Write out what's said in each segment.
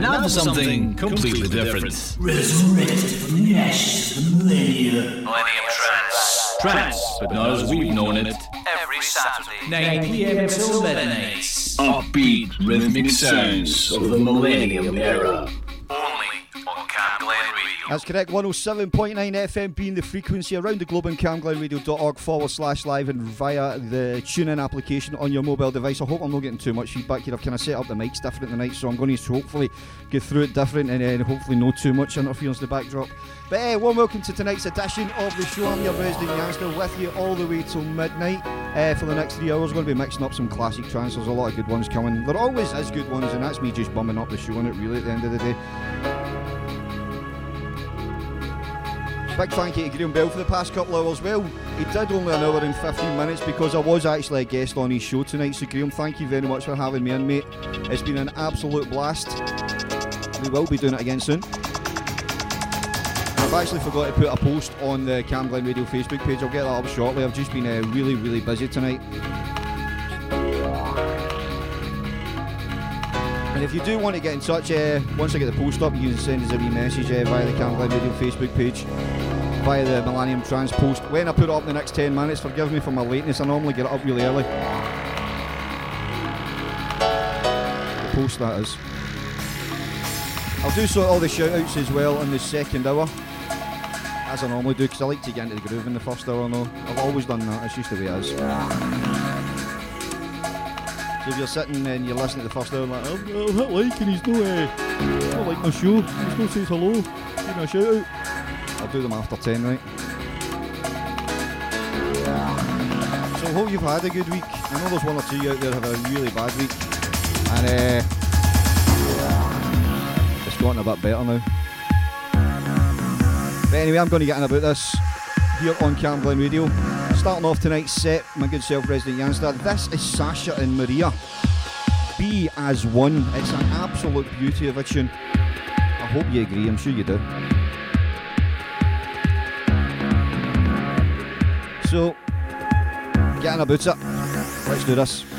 And now for something completely different. Resurrected from the ashes of the millennium. Millennium Trance. Trance, but not as we've known it. Every Saturday. 9 p.m. until midnight. Upbeat, rhythmic sounds of the millennium era. That's correct. 107.9 FM being the frequency around the globe and camglenradio.org forward slash live and via the TuneIn application on your mobile device. I hope I'm not getting too much feedback here. I've kind of set up the mics different tonight, so I'm going to hopefully get through it different and uh, hopefully no too much interference in the backdrop. But uh, warm welcome to tonight's edition of the show. I'm your resident Yanzta with you all the way till midnight. Uh, for the next three hours, we're going to be mixing up some classic trance. There's a lot of good ones coming. There always is good ones, and that's me just bumming up the show on it, really, at the end of the day. Big thank you to Graham Bell for the past couple of hours. Well, he did only an hour and 15 minutes because I was actually a guest on his show tonight. So, Graham, thank you very much for having me in, mate. It's been an absolute blast. We will be doing it again soon. I've actually forgot to put a post on the Cam Glen Radio Facebook page. I'll get that up shortly. I've just been uh, really, really busy tonight. And if you do want to get in touch, uh, once I get the post up, you can send us a wee message uh, via the Cam Glen Radio Facebook page, via the Millennium Trance post. When I put it up in the next 10 minutes, forgive me for my lateness, I normally get it up really early. The post, that is. I'll do so all the shout outs as well in the second hour, as I normally do, because I like to get into the groove in the first hour. No, I've always done that, it's just the way it is. So if you're sitting and you're listening to the first hour like, I'm, I'm not liking he's no, uh, not like my show, he's no says hello, give me a shout out. I'll do them after 10, right? So I hope you've had a good week. I know there's one or two out there have a really bad week. And uh, it's gotten a bit better now. But anyway, I'm going to get in about this here on Cam Radio. Starting off tonight's set, my good self resident Yanzta. This is Sasha and Maria. Be as one. It's an absolute beauty of a tune. I hope you agree, I'm sure you do. So, getting about it. Let's do this.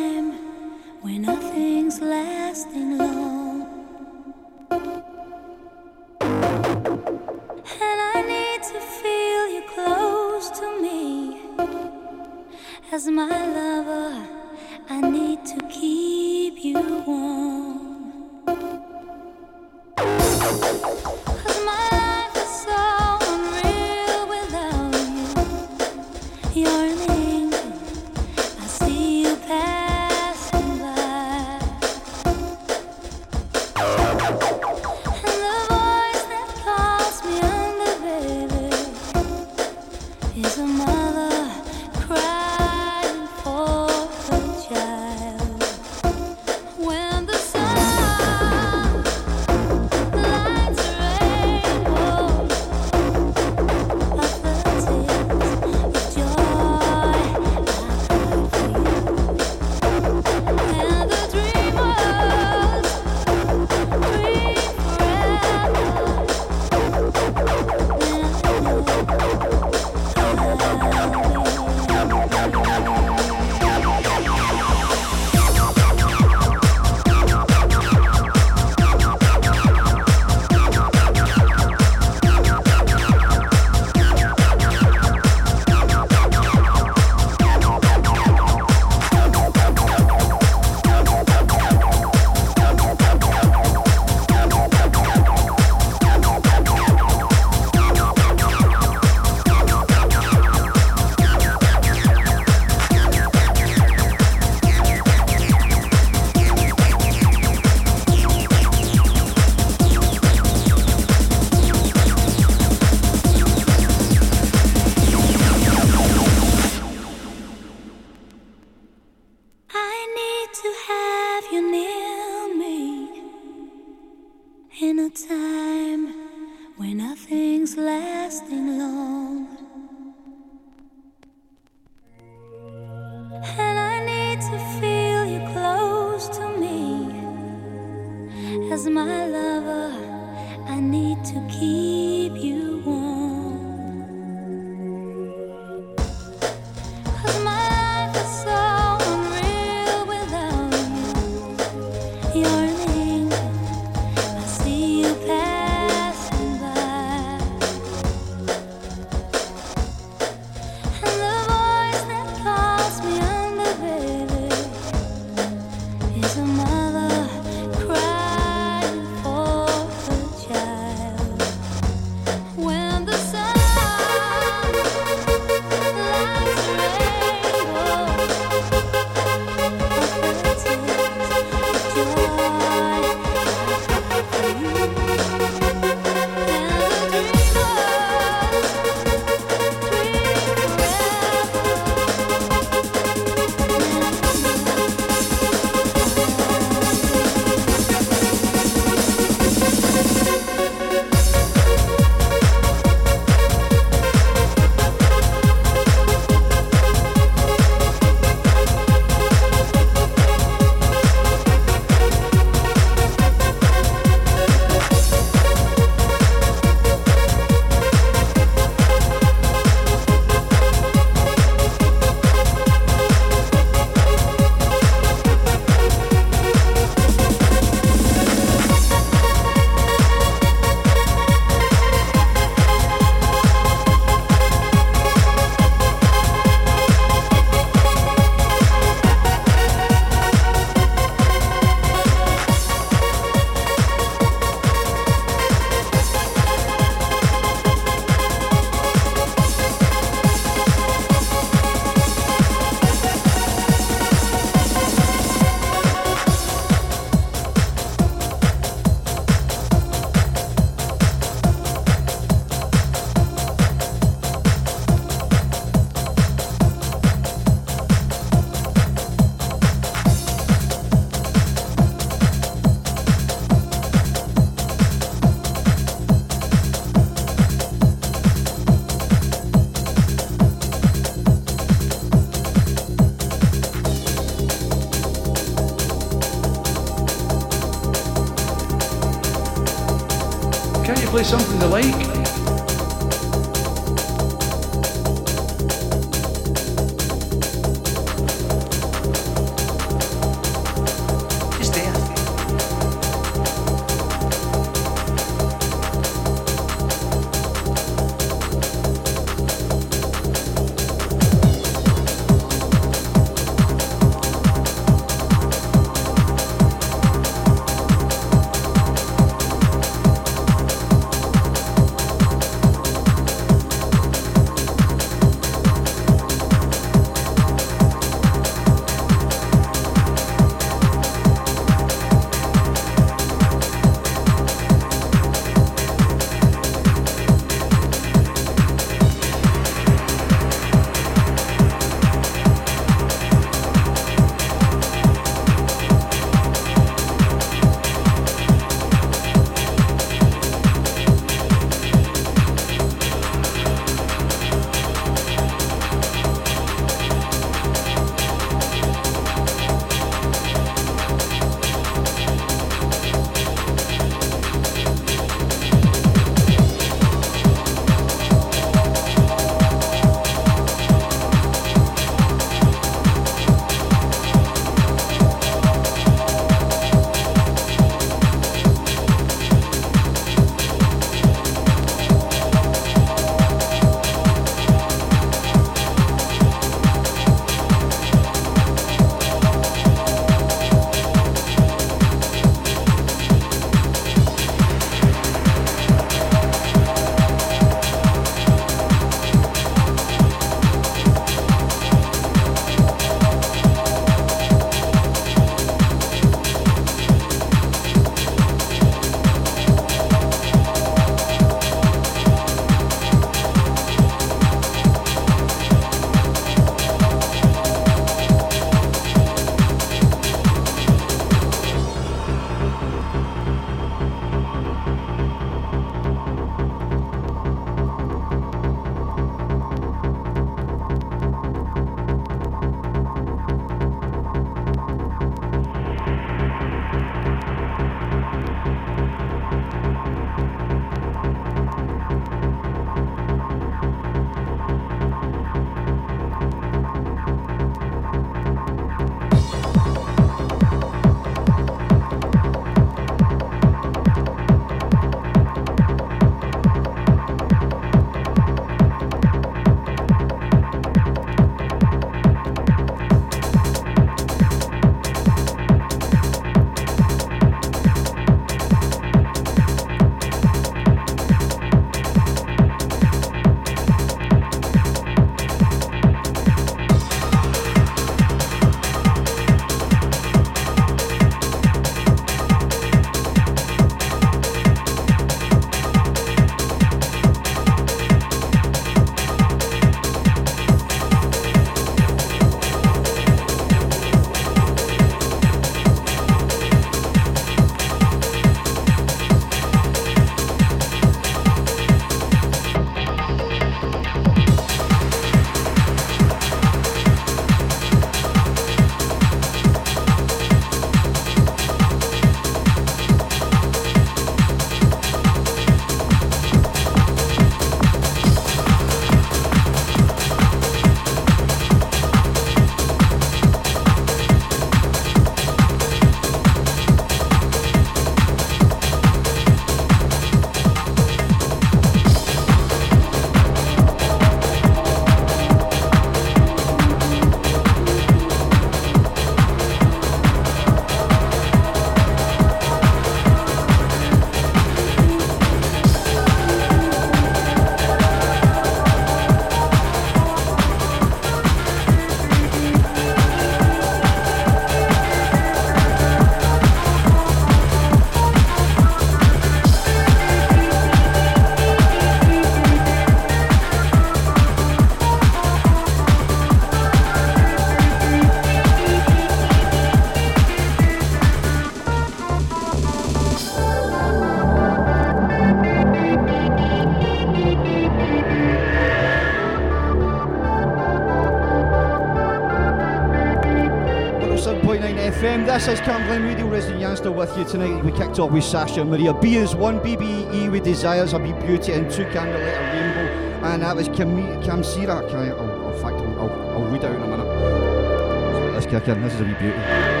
FM. This is Cam Glen Radio, Resident Yanzta with you tonight. We kicked off with Sasha Maria. Be As One, BBE with Desires, a Be Beauty, and two Candlelight Rainbow. And that was Cam, Cam Sira. Can I, oh, in fact, I'll, I'll, read out in a minute. So let's kick in. This is a Be Beauty.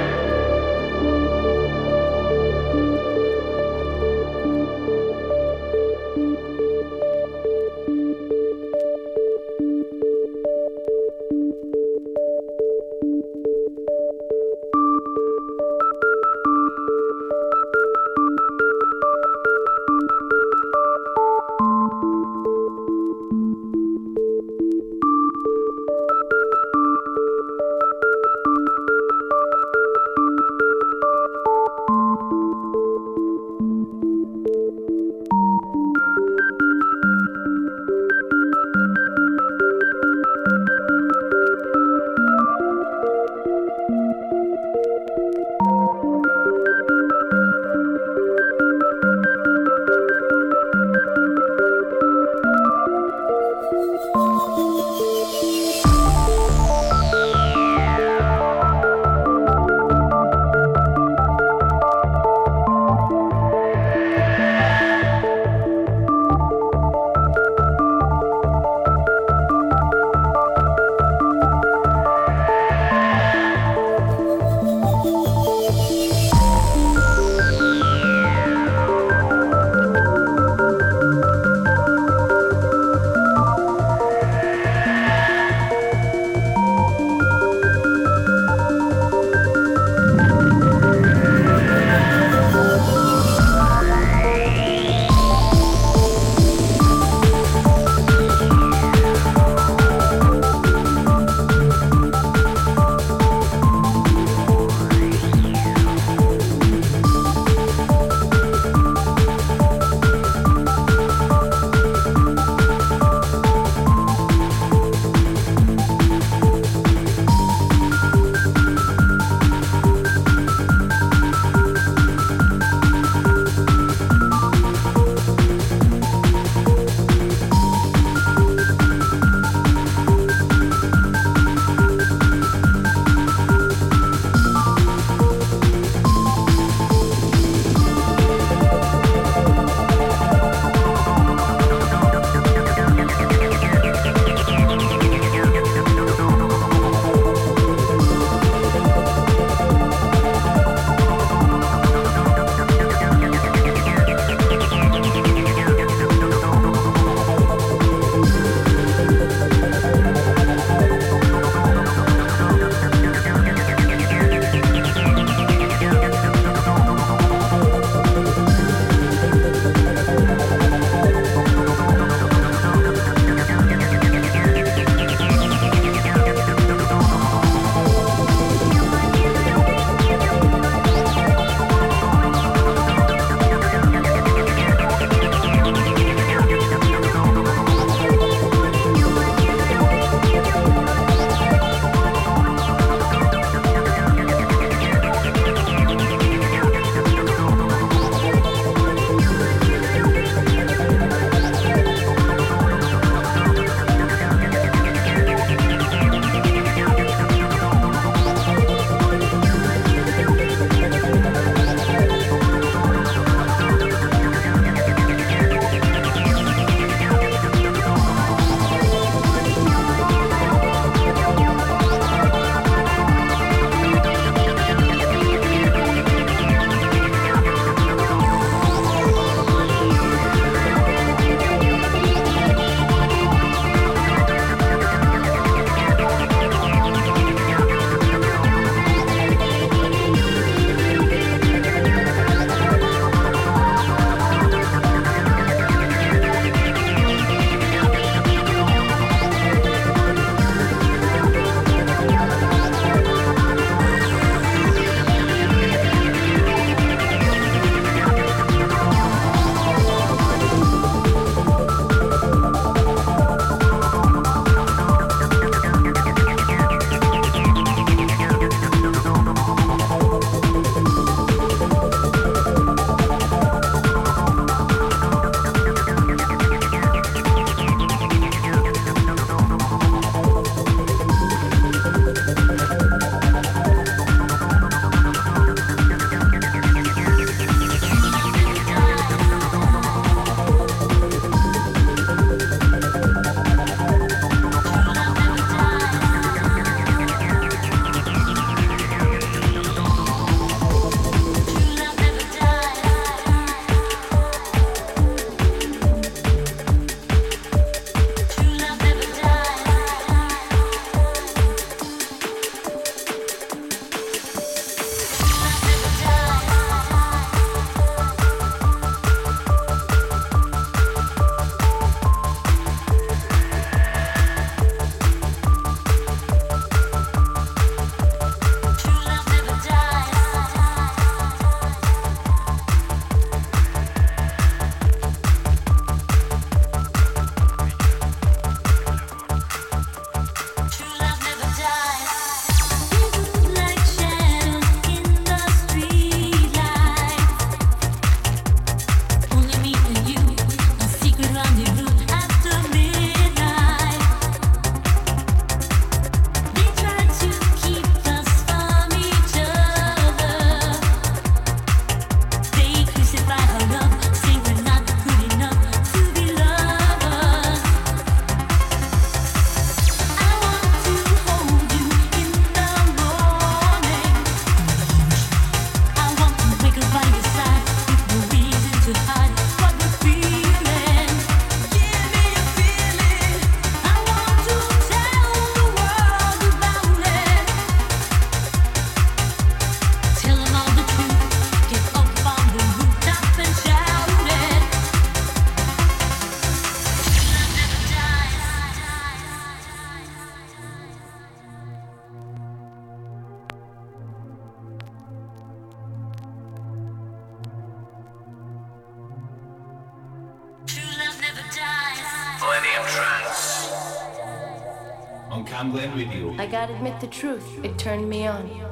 Admit the truth, it turned me on.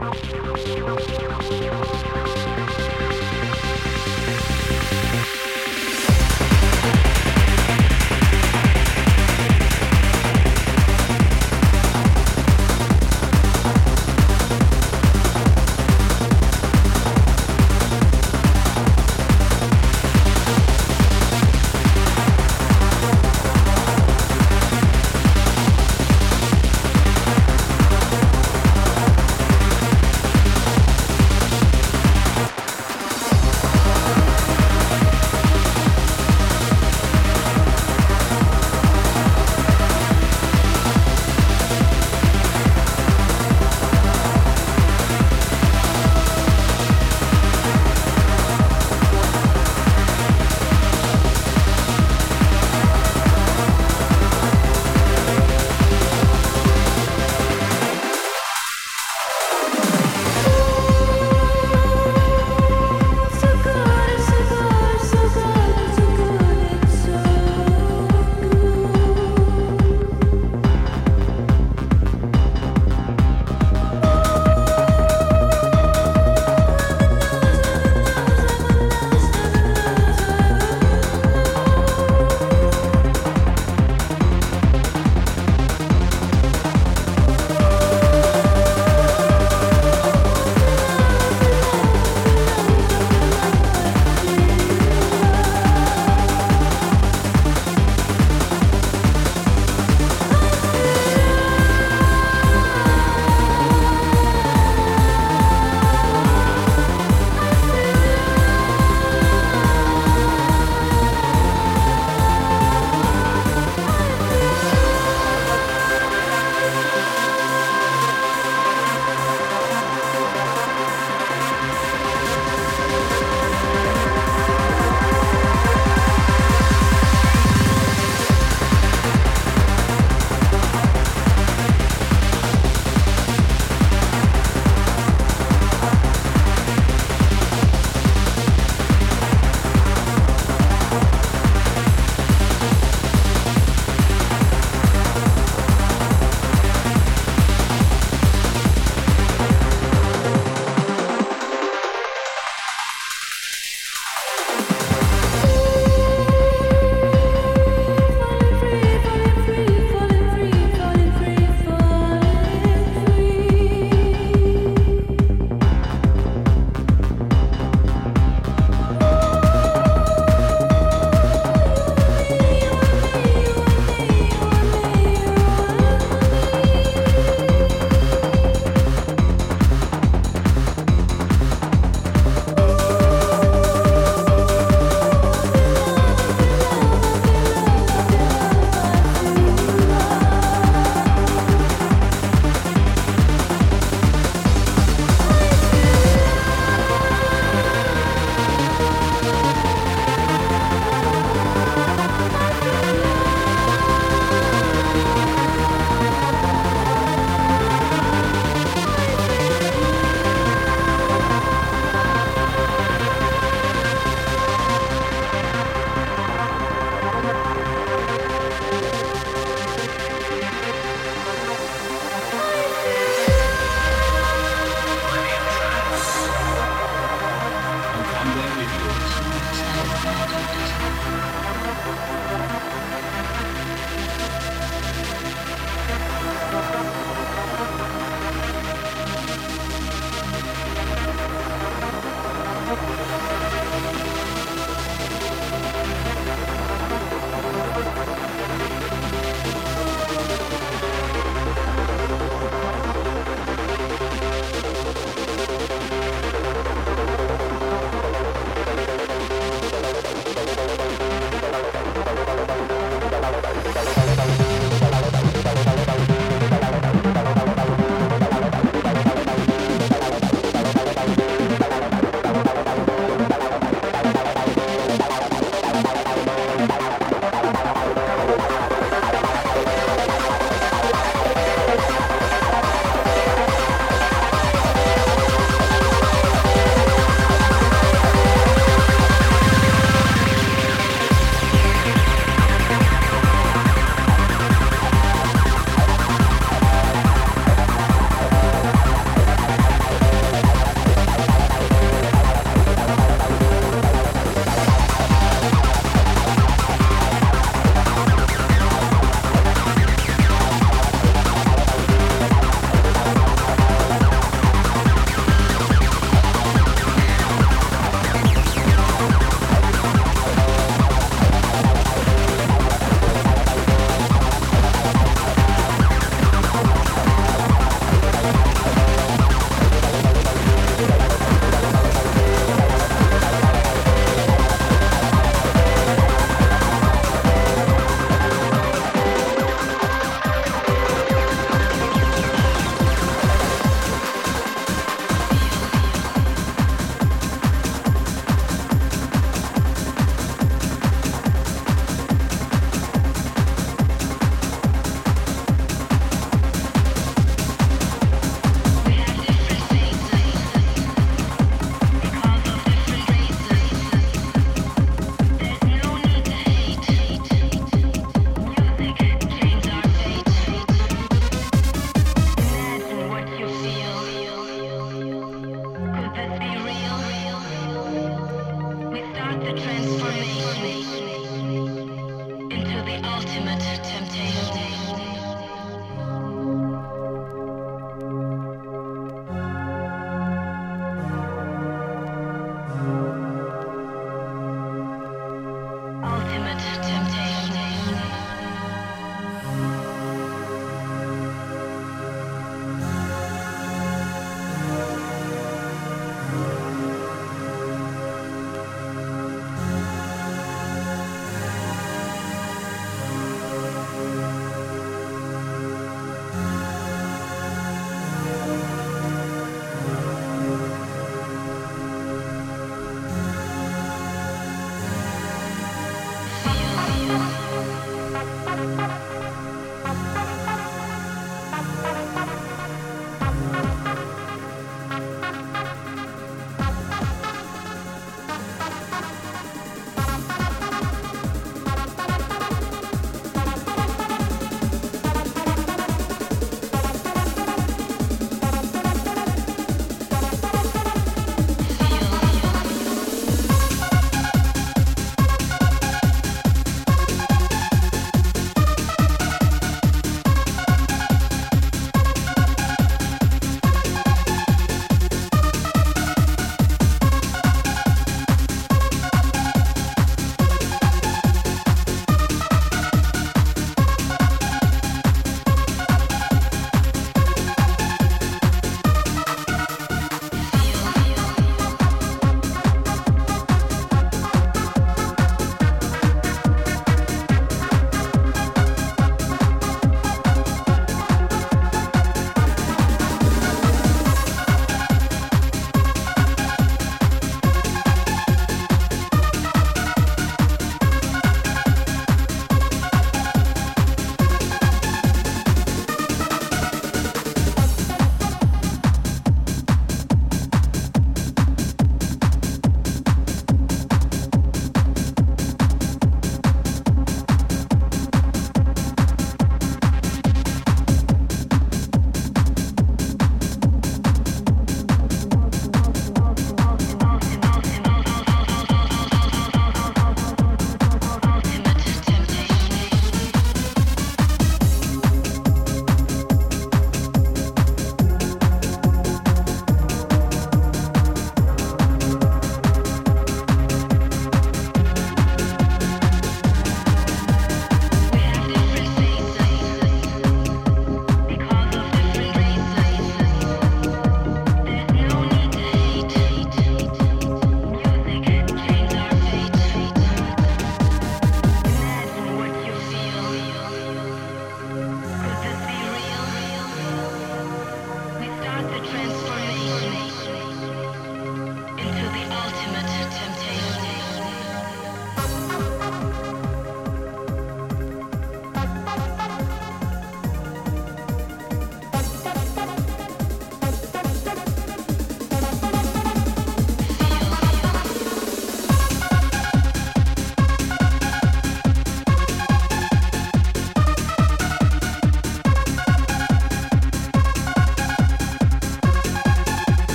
Thank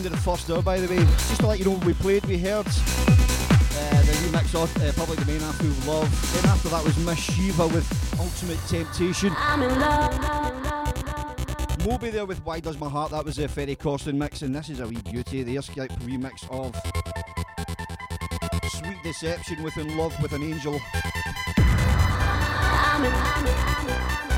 end of the first hour, by the way. Just to let you know, we played, we heard uh, the remix of uh, Public Domain after Love. Then after that was Miss Shiva with Ultimate Temptation. I'm in love. Moby there with Why Does My Heart. That was a Ferry Corsten mix, and this is a wee beauty. The Skype remix of Sweet Deception with In Love with an Angel. I'm in, I'm in,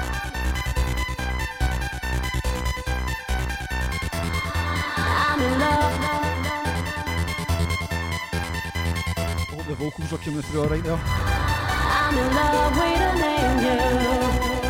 Through alright there. I'm in love with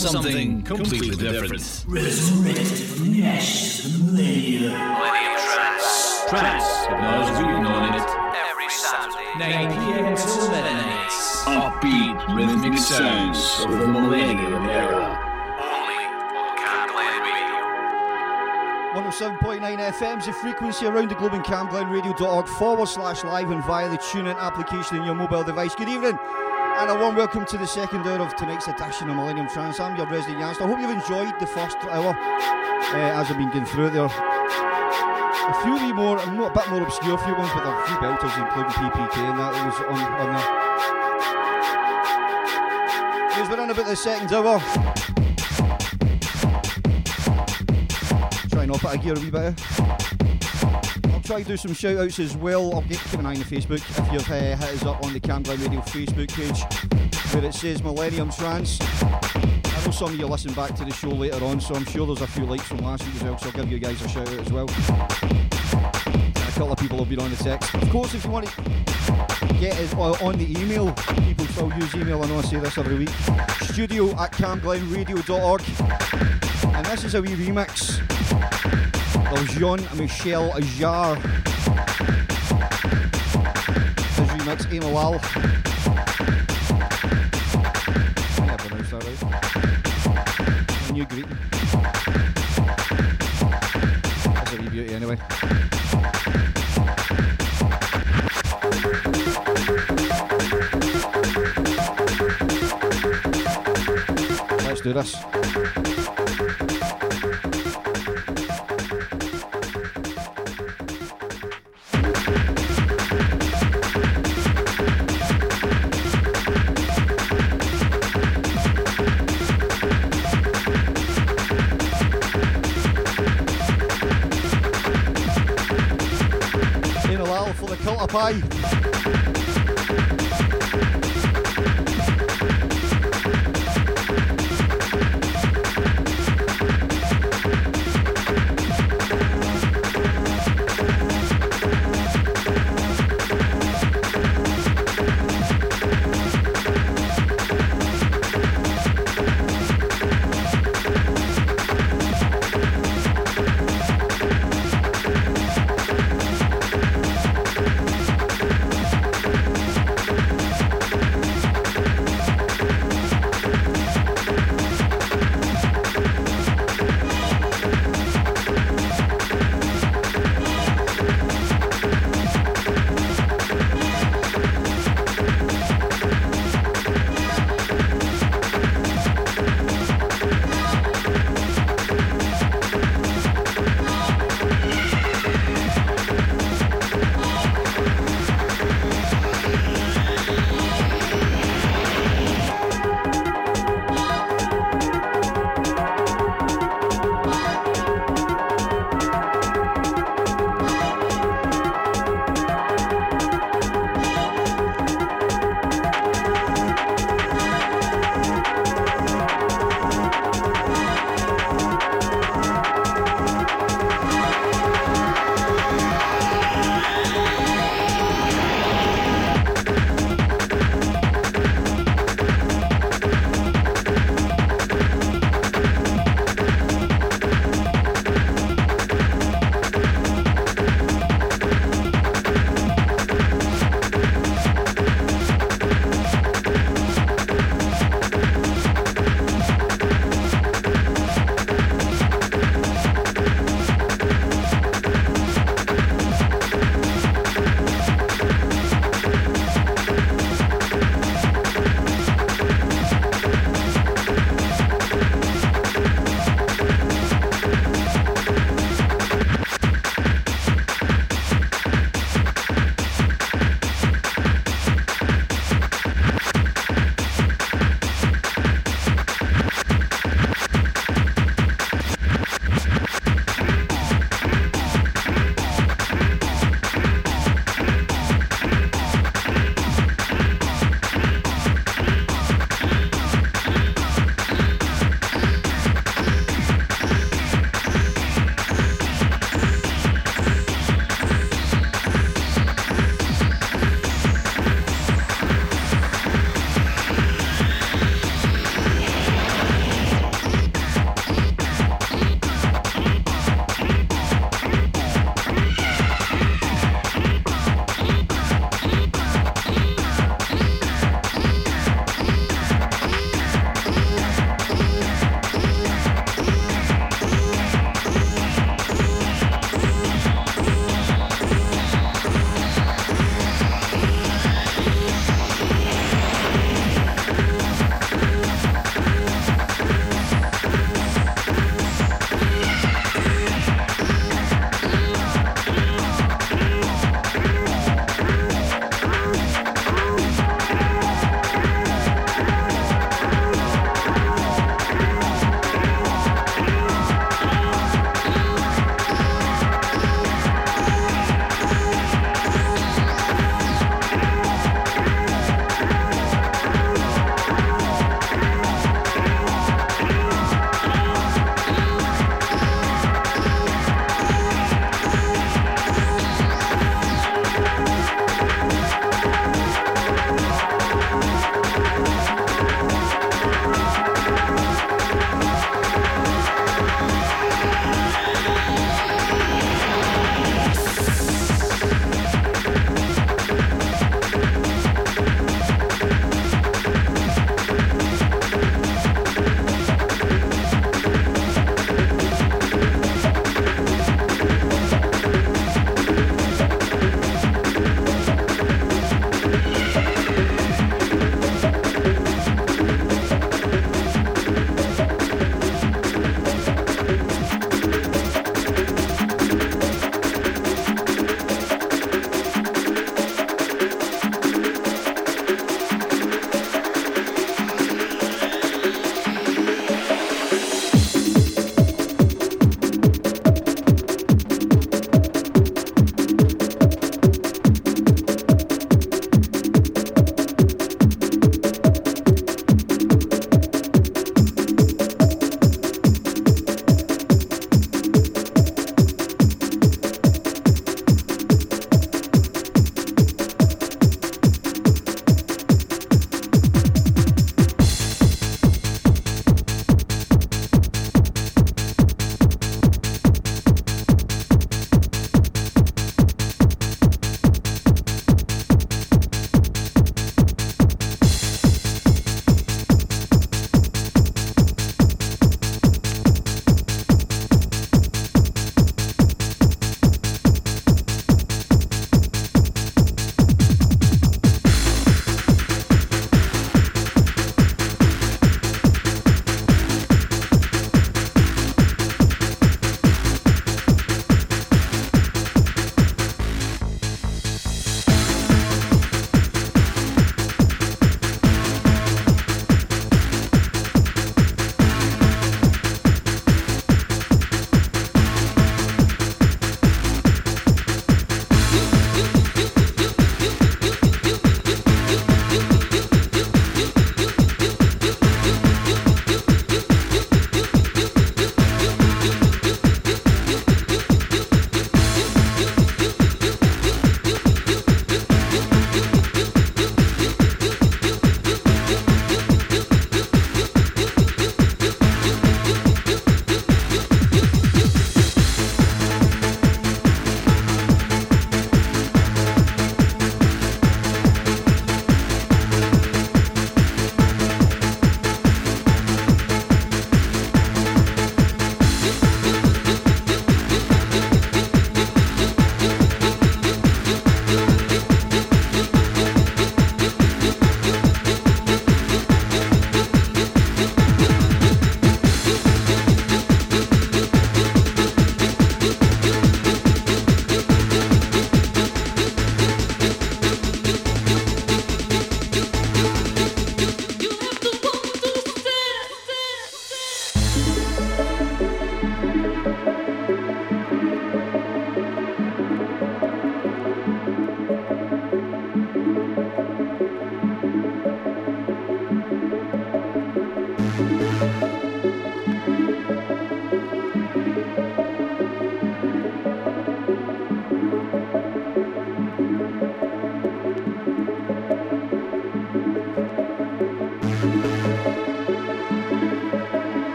something completely different. Resurrected from the ashes of the millennium. Millennium Trance. Trance, as we've known it. Every Saturday. 9 p.m. till midnight. Upbeat rhythmic sounds of the millennium era. Only on Camglen Radio. 107.9 FM's the frequency around the globe and camglenradio.org forward slash live and via the TuneIn application in your mobile device. Good evening and a warm welcome to the second hour of tonight's edition of Millennium Trance. I'm your resident Yanzta. I hope you've enjoyed the first hour uh, as I've been going through it there. A few wee more, a bit more obscure a few ones, but a few belters including PPK and that was on, on there. We're in about the second hour. Try and up it a gear a wee bit. Try to do some shout outs as well. I'll get keep an eye on the Facebook if you've uh, hit us up on the Camglen Radio Facebook page where it says Millennium Trance. I know some of you listen back to the show later on, so I'm sure there's a few likes from last week as well, so I'll give you guys a shout out as well. And a couple of people have been on the text. Of course, if you want to get it uh, on the email, people still use email, I know I say this every week. Studio at camglenradio.org. And this is a wee remix of Jean Michel Jarre. His remix, I. New greeting. That's a wee beauty anyway. Let's do this. For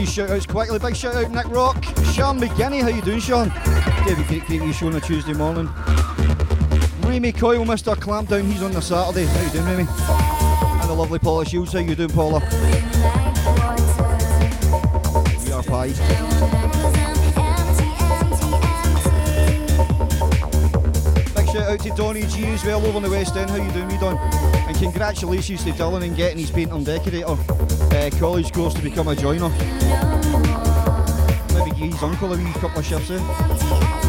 these shout outs quickly. Big shout out Nick Rock, Sean McGinney, how you doing Sean? David Great you show on a Tuesday morning. Remy Coyle, Mr. Clampdown, he's on the Saturday. How you doing Remy? And the lovely Paula Shields, how you doing Paula? We are pie. Big shout out to Donny G as well over in the West End. How you doing, me Don? And congratulations to Dylan in getting his painter and decorator uh, college course to become a joiner. Maybe give his uncle a wee couple of shifts eh?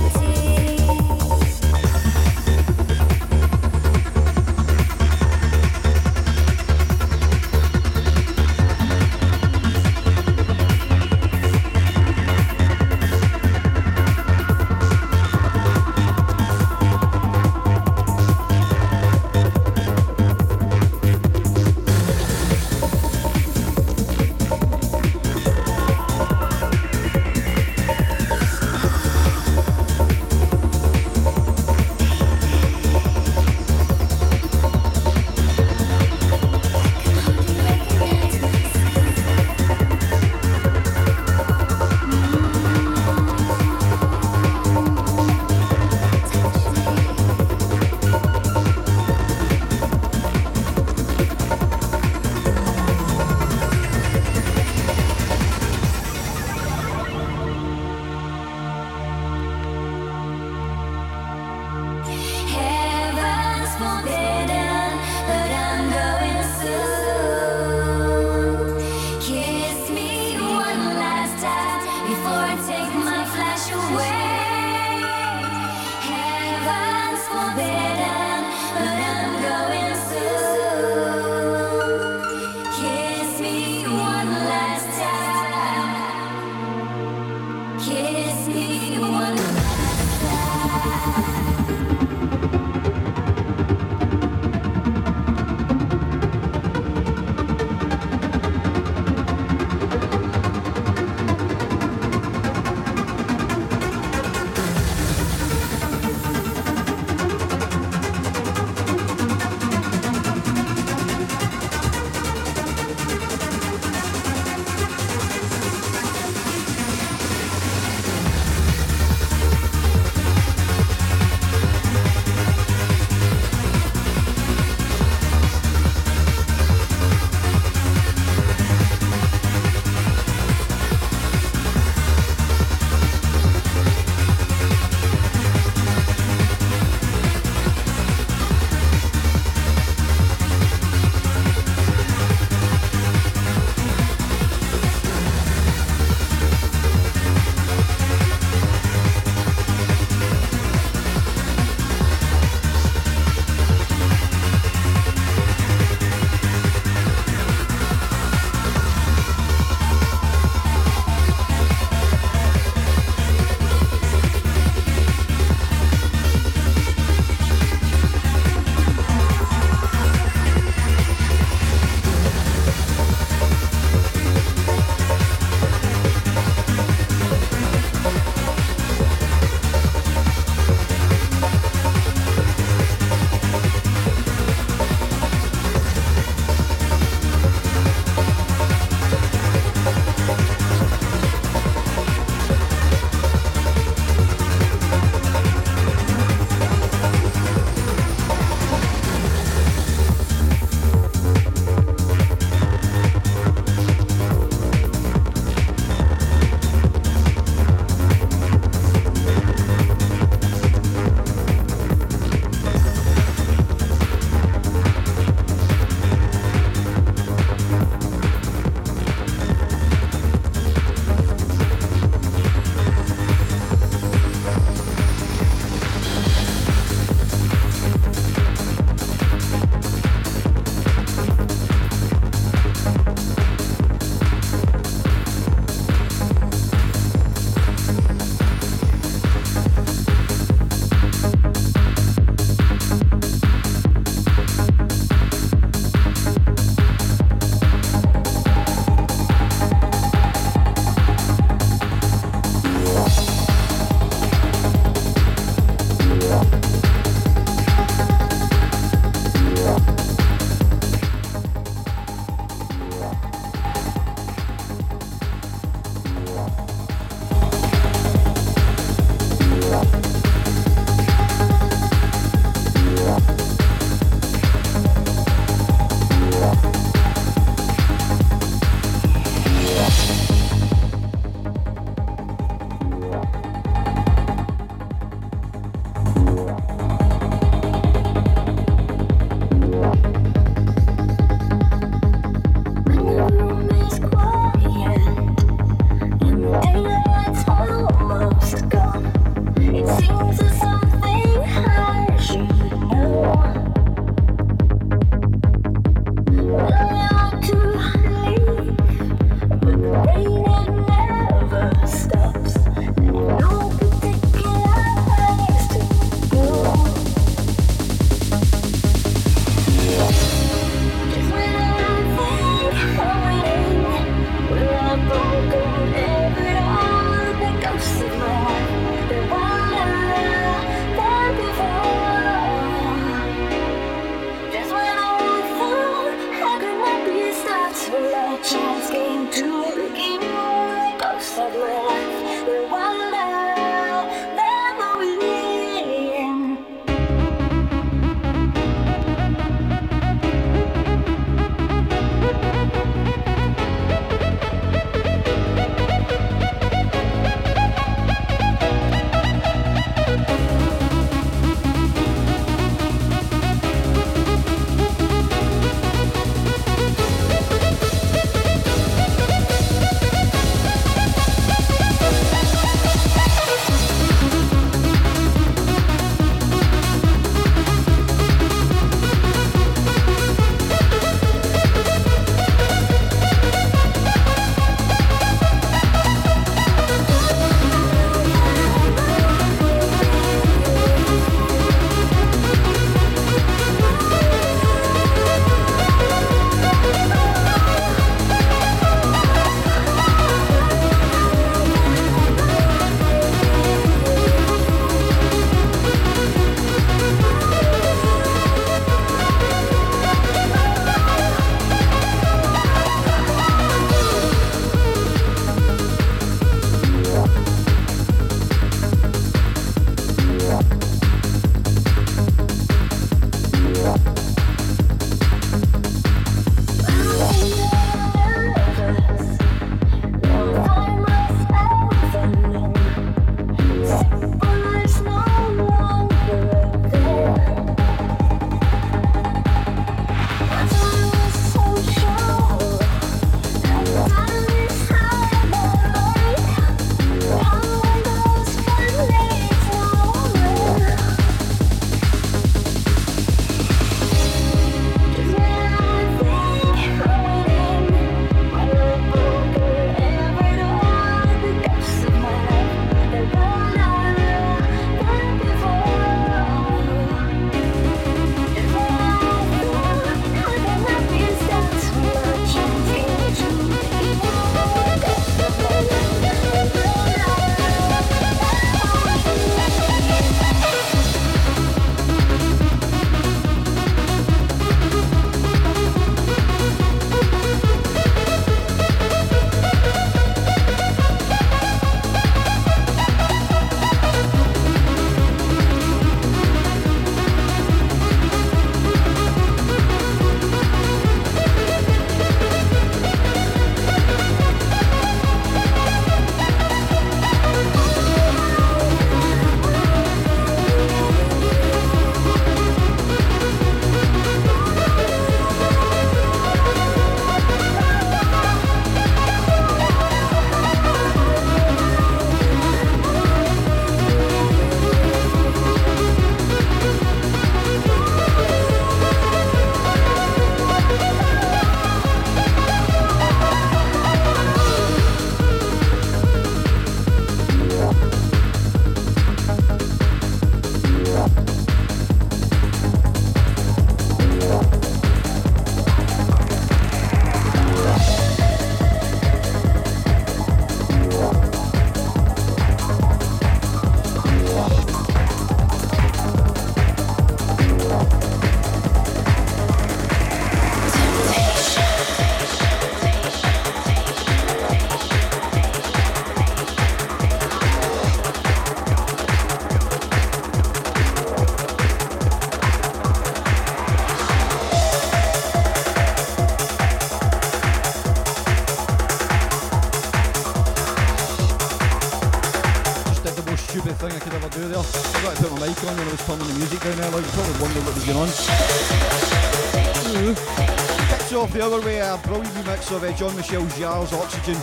Brilliant remix of uh, John Michel Jarre's Oxygen.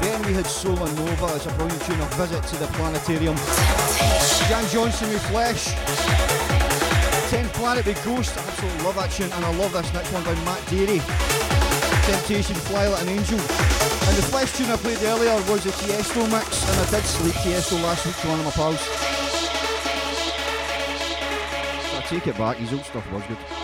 Then we had Solar Nova, a brilliant tune, a visit to the planetarium. Jan Johnston with Flesh. 10th Planet with Ghost, I absolutely love that tune, and I love this next one by Matt Darey. Temptation, Fly Like an Angel. And the Flesh tune I played earlier was a Tiesto mix, and I did sleep Tiesto last week to one of my pals. So I take it back, his old stuff was good.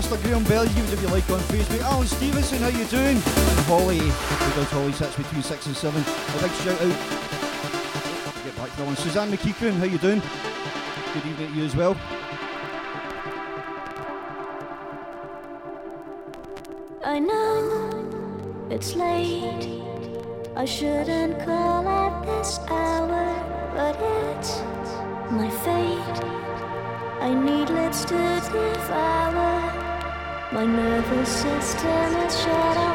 Mr. Graham if you like on Facebook. Alan Stevenson, how you doing? And Holly, does Holly sits between six and seven. A big shout out. Get back to that one. Suzanne McKeegan, how you doing? Good evening to you as well. I know it's late. I shouldn't call My nervous system is shut on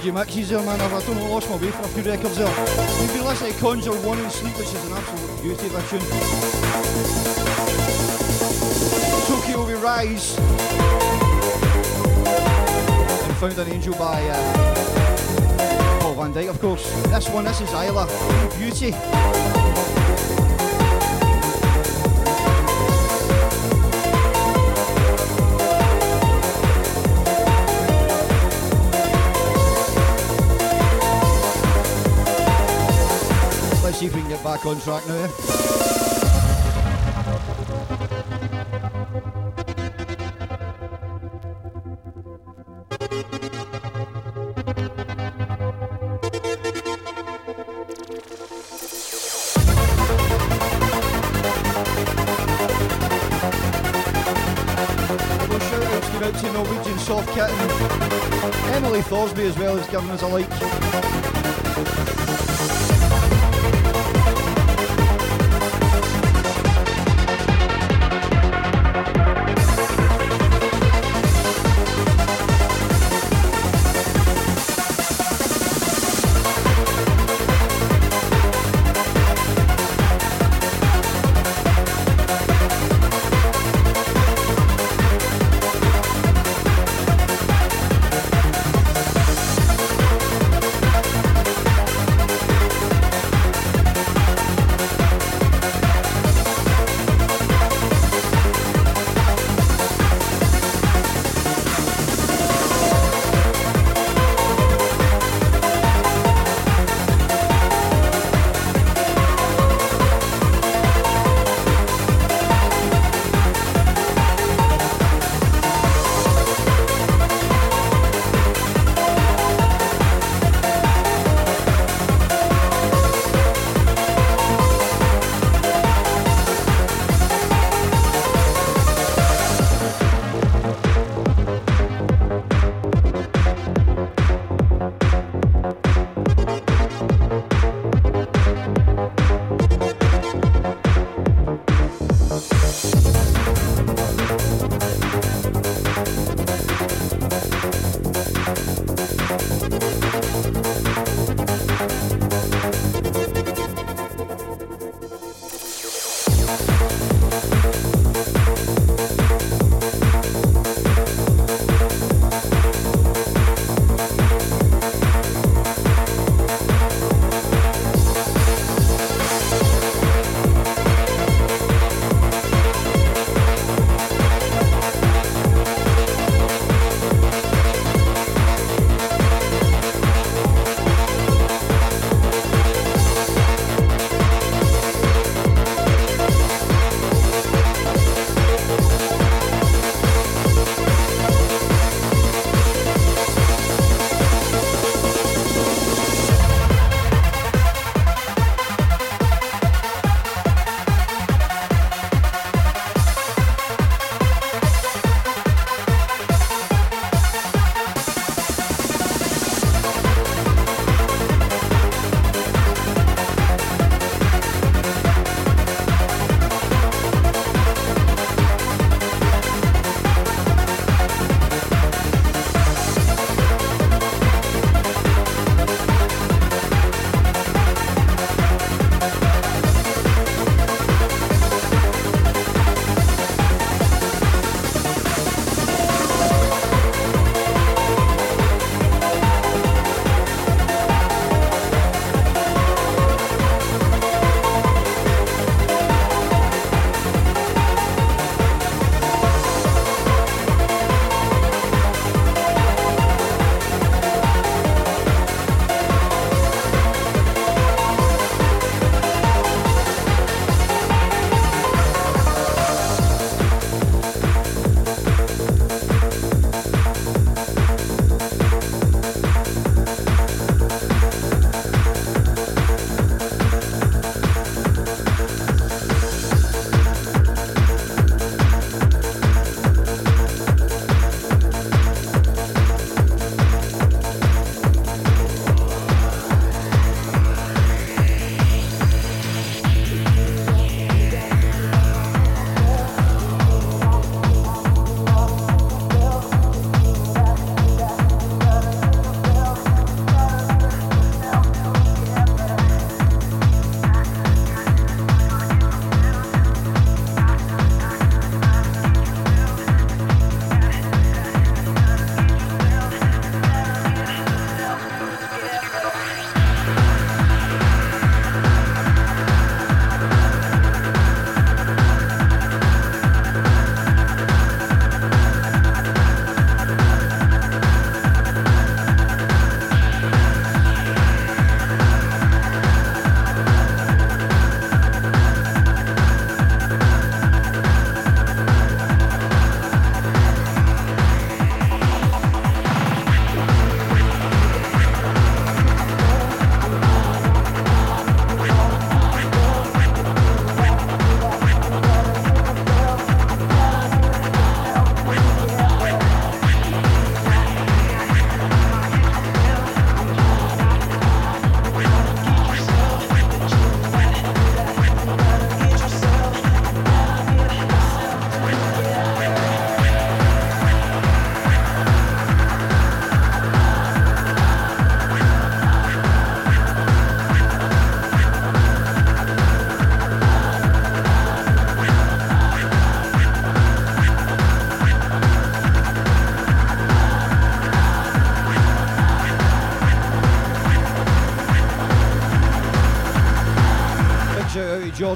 dodgy mixes there, man. I've, I don't know, lost my way for a few records there. You've been listening to Conjure 1 in Sleep, which is an absolute beauty of a tune. Tokyo We Rise. And Found an Angel by uh, Paul van Dyk, of course. This one, this is Isla. Beauty. Back on track now. eh? Norwegian Soft Kitten. Emily Thorsby as well is giving us a like.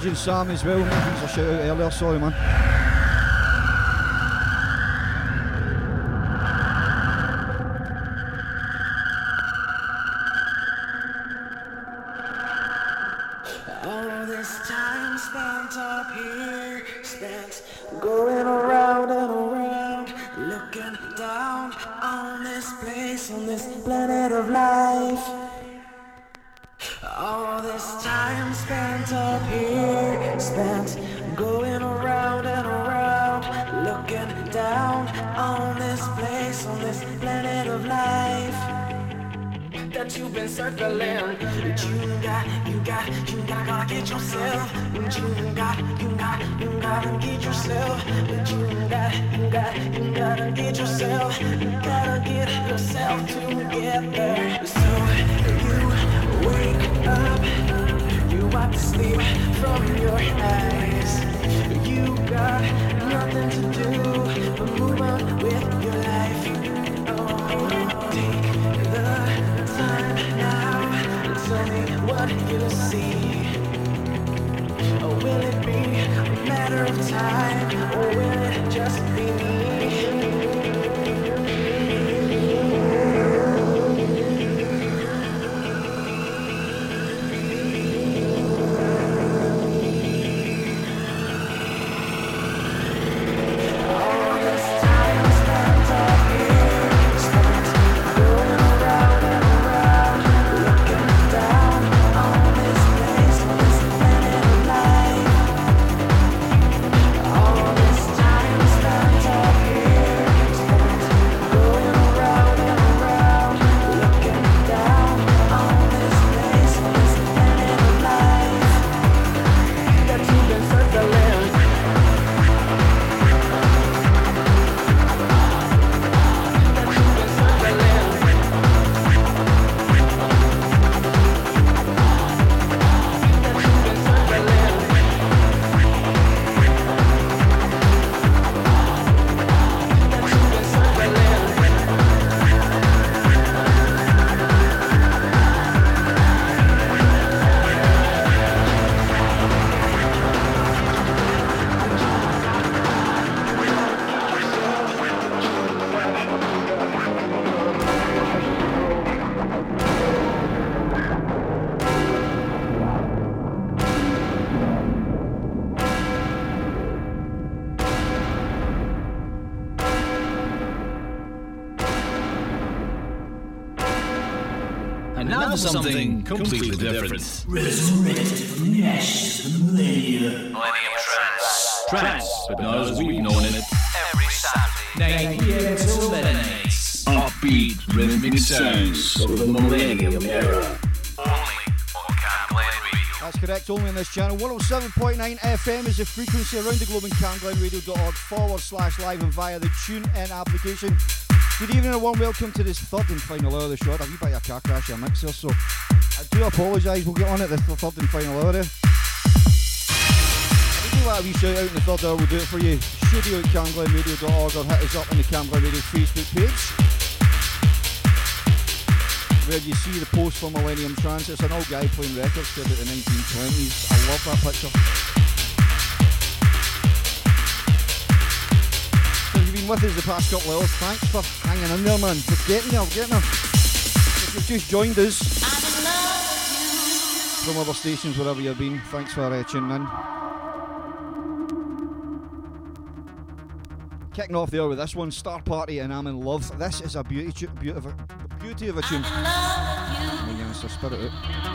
Agent Sam as well. He's a shout out earlier. Sorry, man. Yourself. But you got, you got, you gotta get yourself. But you got, you got, you gotta get yourself. You gotta get yourself together. So you wake up, you wipe the sleep from your eyes. You got nothing to do but move on with your life. Oh, take the time now and tell me what you see. Will it be a matter of time, oh, now something completely different. Resurrected from the ashes of millennia. Millennium Trance. Trance, but not as we've known it. Every Saturday. 9 p.m. till midnight. Upbeat, rhythmic sounds of the Millennium Era. Only on Camglen Radio. That's correct, only on this channel. 107.9 FM is the frequency around the globe and camglenradio.org forward slash live and via the TuneIn application. Good evening and warm welcome to this third and final hour of the show. A wee bit a car crash or mixer, so I do apologise. We'll get on it the th- third and final hour. If you like a wee shout out in the third hour, we'll do it for you. Studio at camglenradio.org or hit us up on the Camglen Radio Facebook page where you see the post for Millennium Trance. It's an old guy playing records from the 1920s. I love that picture. With us the past couple of hours, thanks for hanging in there, man. For getting there, getting there. If you've just joined us from other stations, wherever you've been, thanks for uh, tuning in. Kicking off the hour with this one, Star Party and I'm in Love. This is a beauty, tu- beautiful, beauty of a tune. Let me get this spirit out.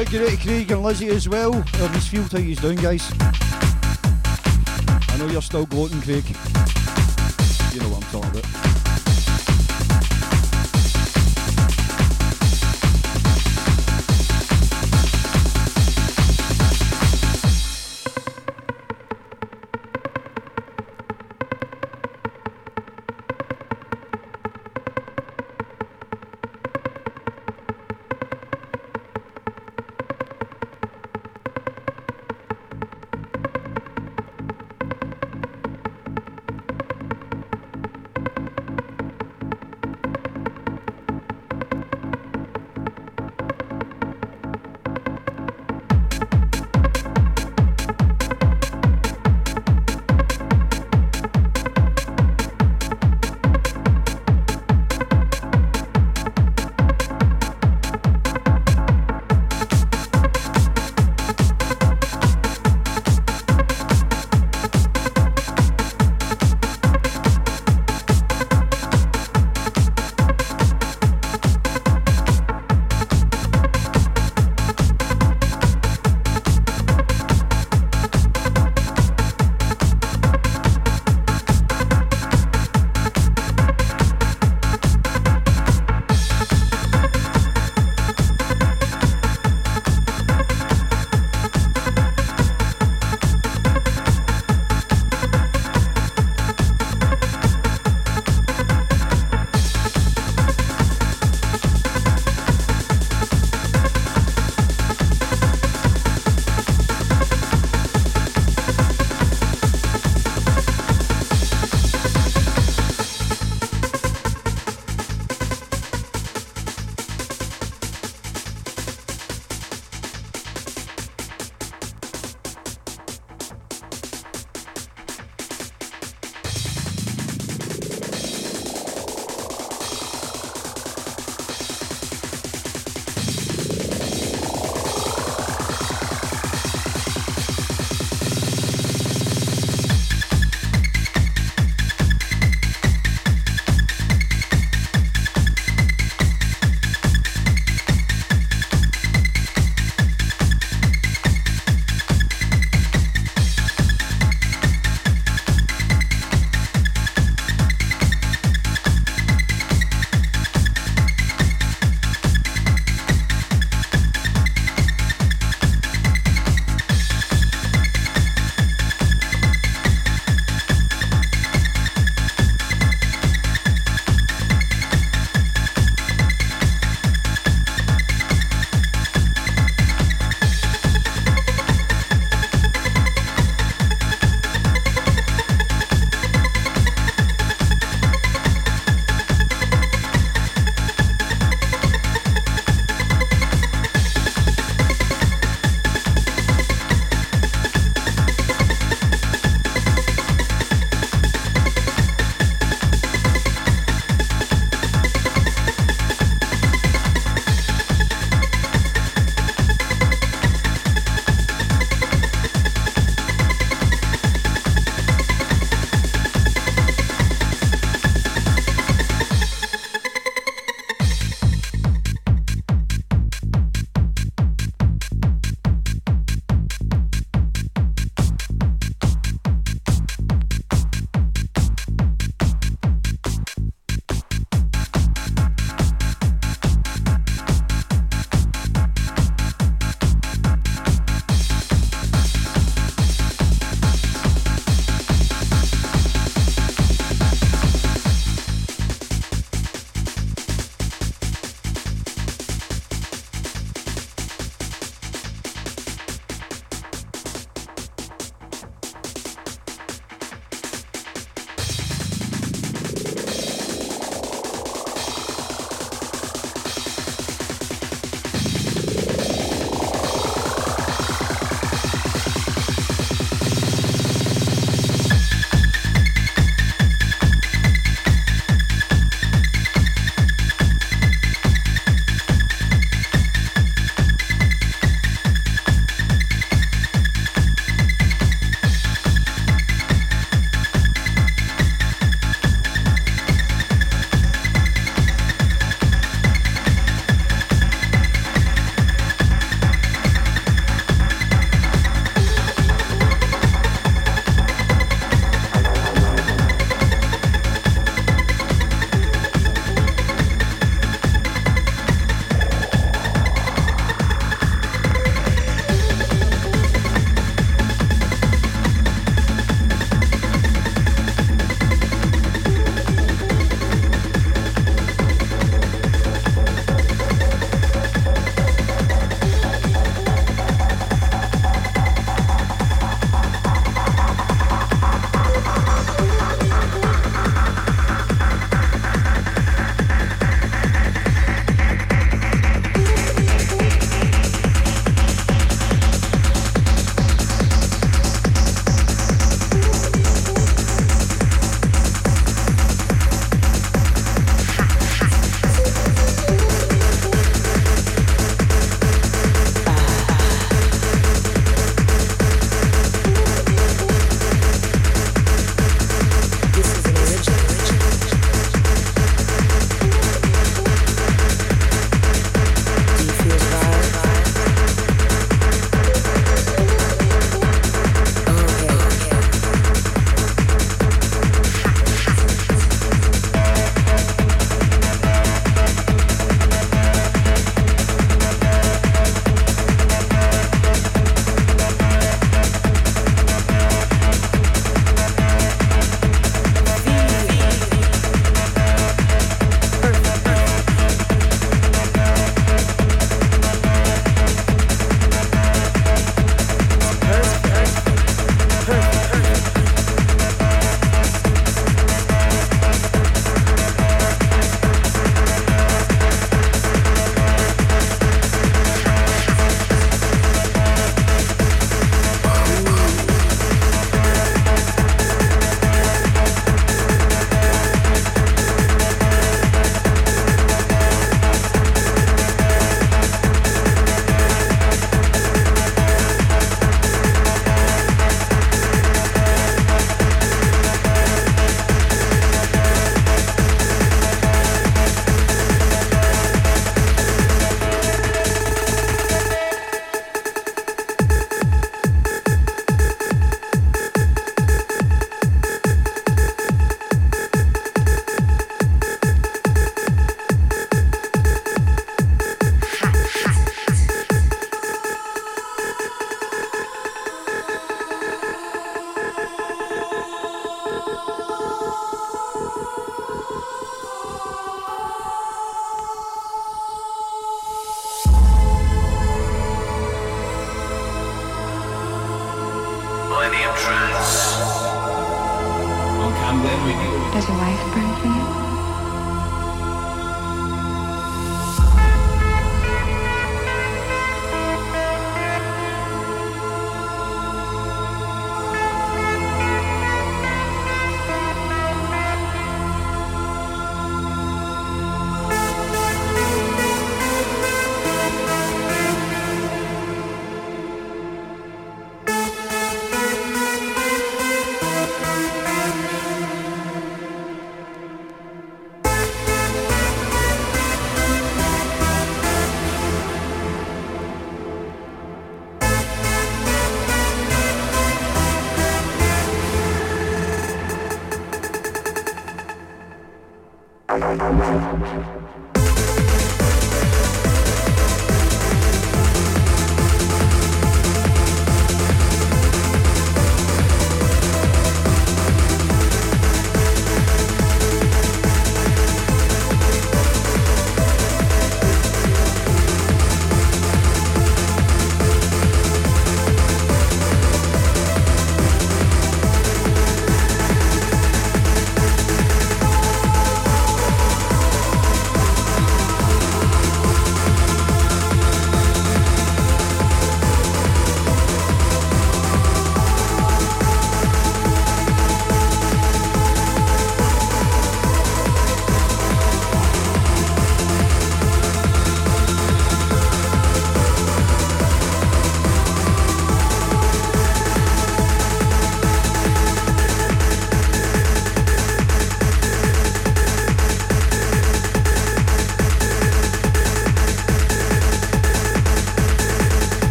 Out to Craig and Lizzie as well. Huddersfield, how you doing, guys? I know you're still gloating, Craig.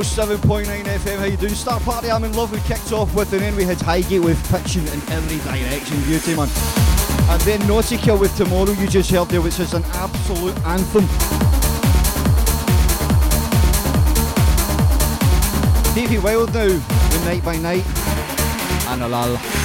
107.9 FM. How you doing? Star Party. I'm in love. We kicked off with, and then we had Hi-Gate with pitching in every direction. Beauty man. And then Nautica with Tomorrow. You just heard there, which is an absolute anthem. Davey Wild now with Night by Night and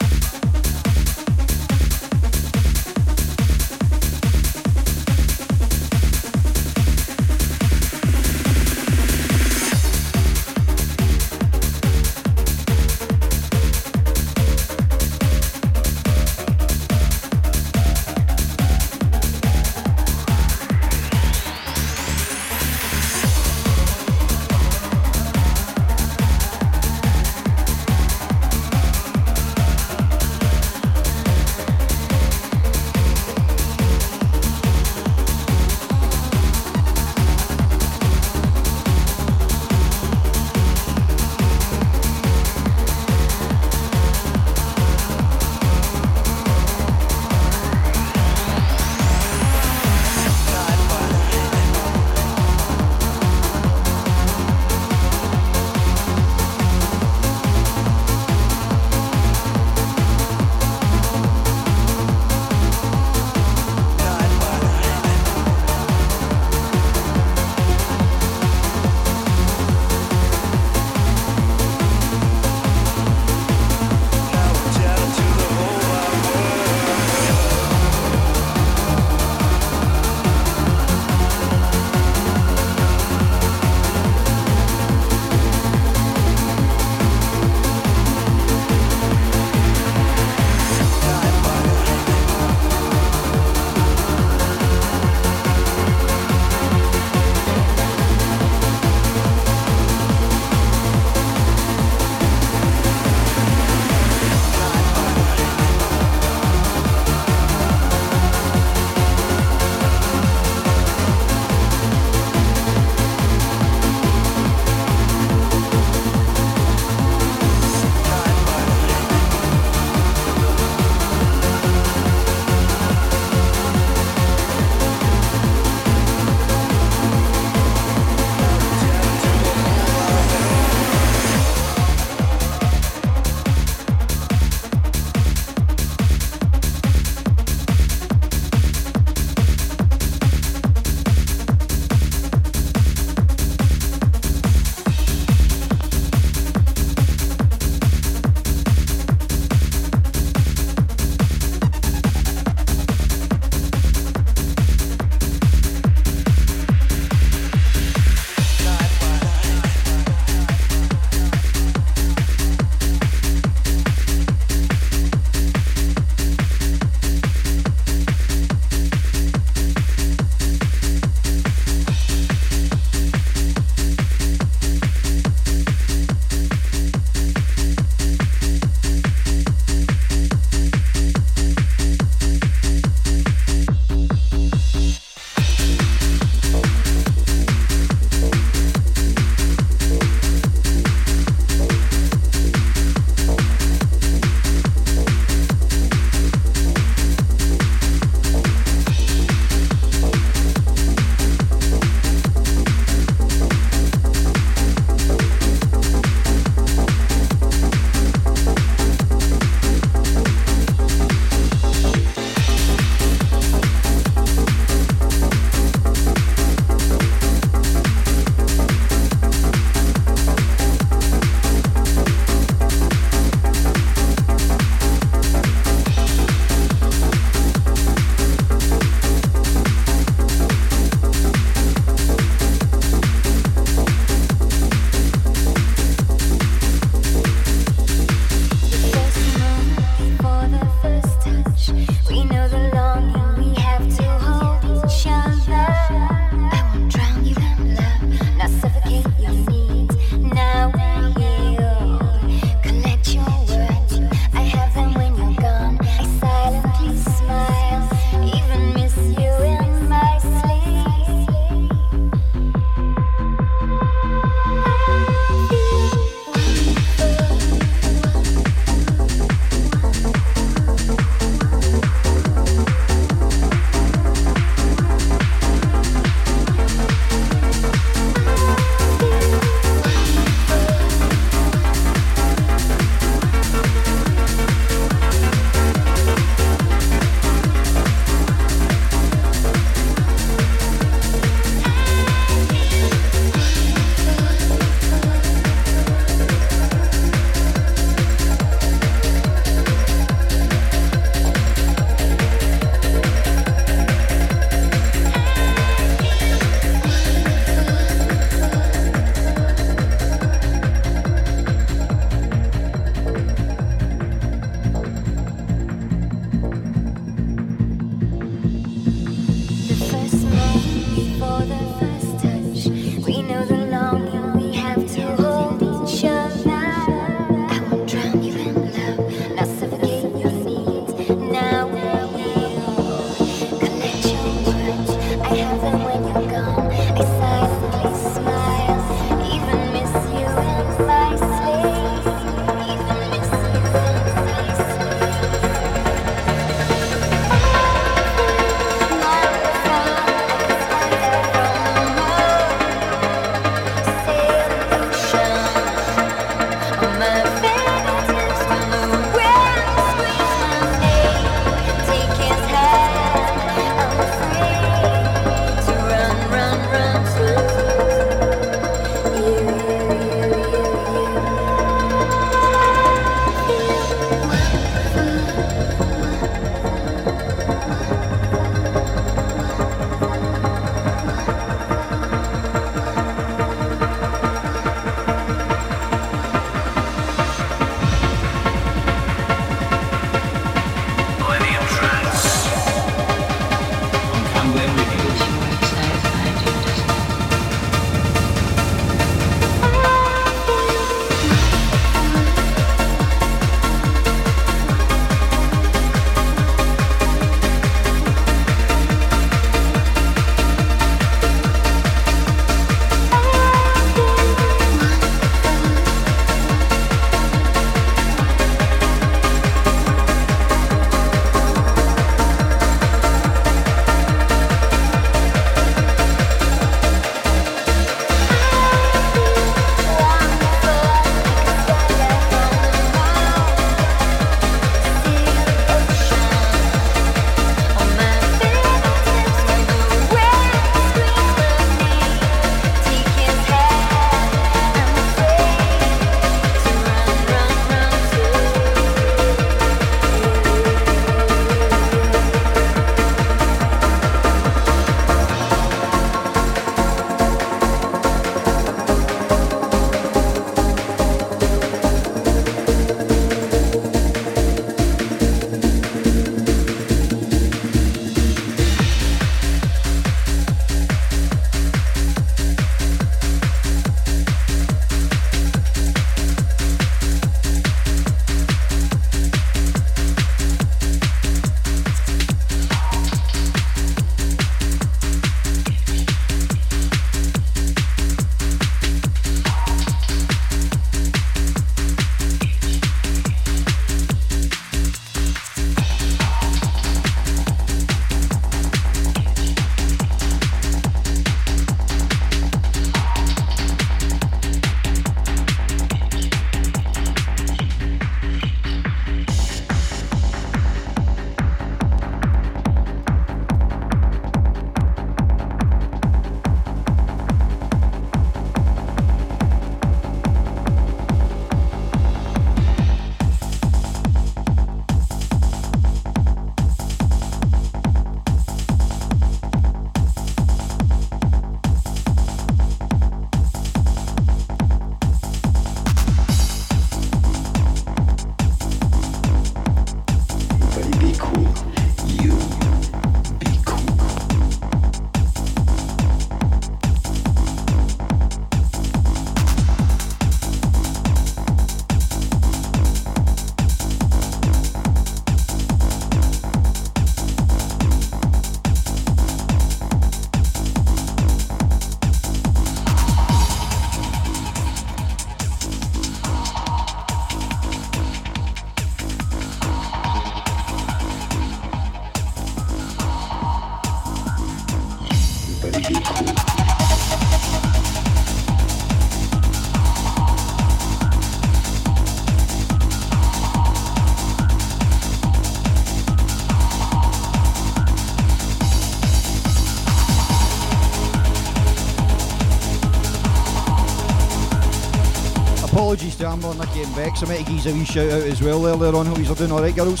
Bex. I might give a wee shout out as well earlier on. Hope you're doing alright, girls.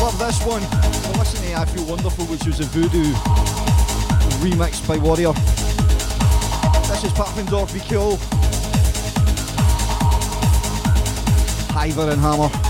Love this one. Well, listen to I Feel Wonderful, which was a voodoo remix by Warrior. This is Paffendorf, Be Cool. Hiver and Hammer.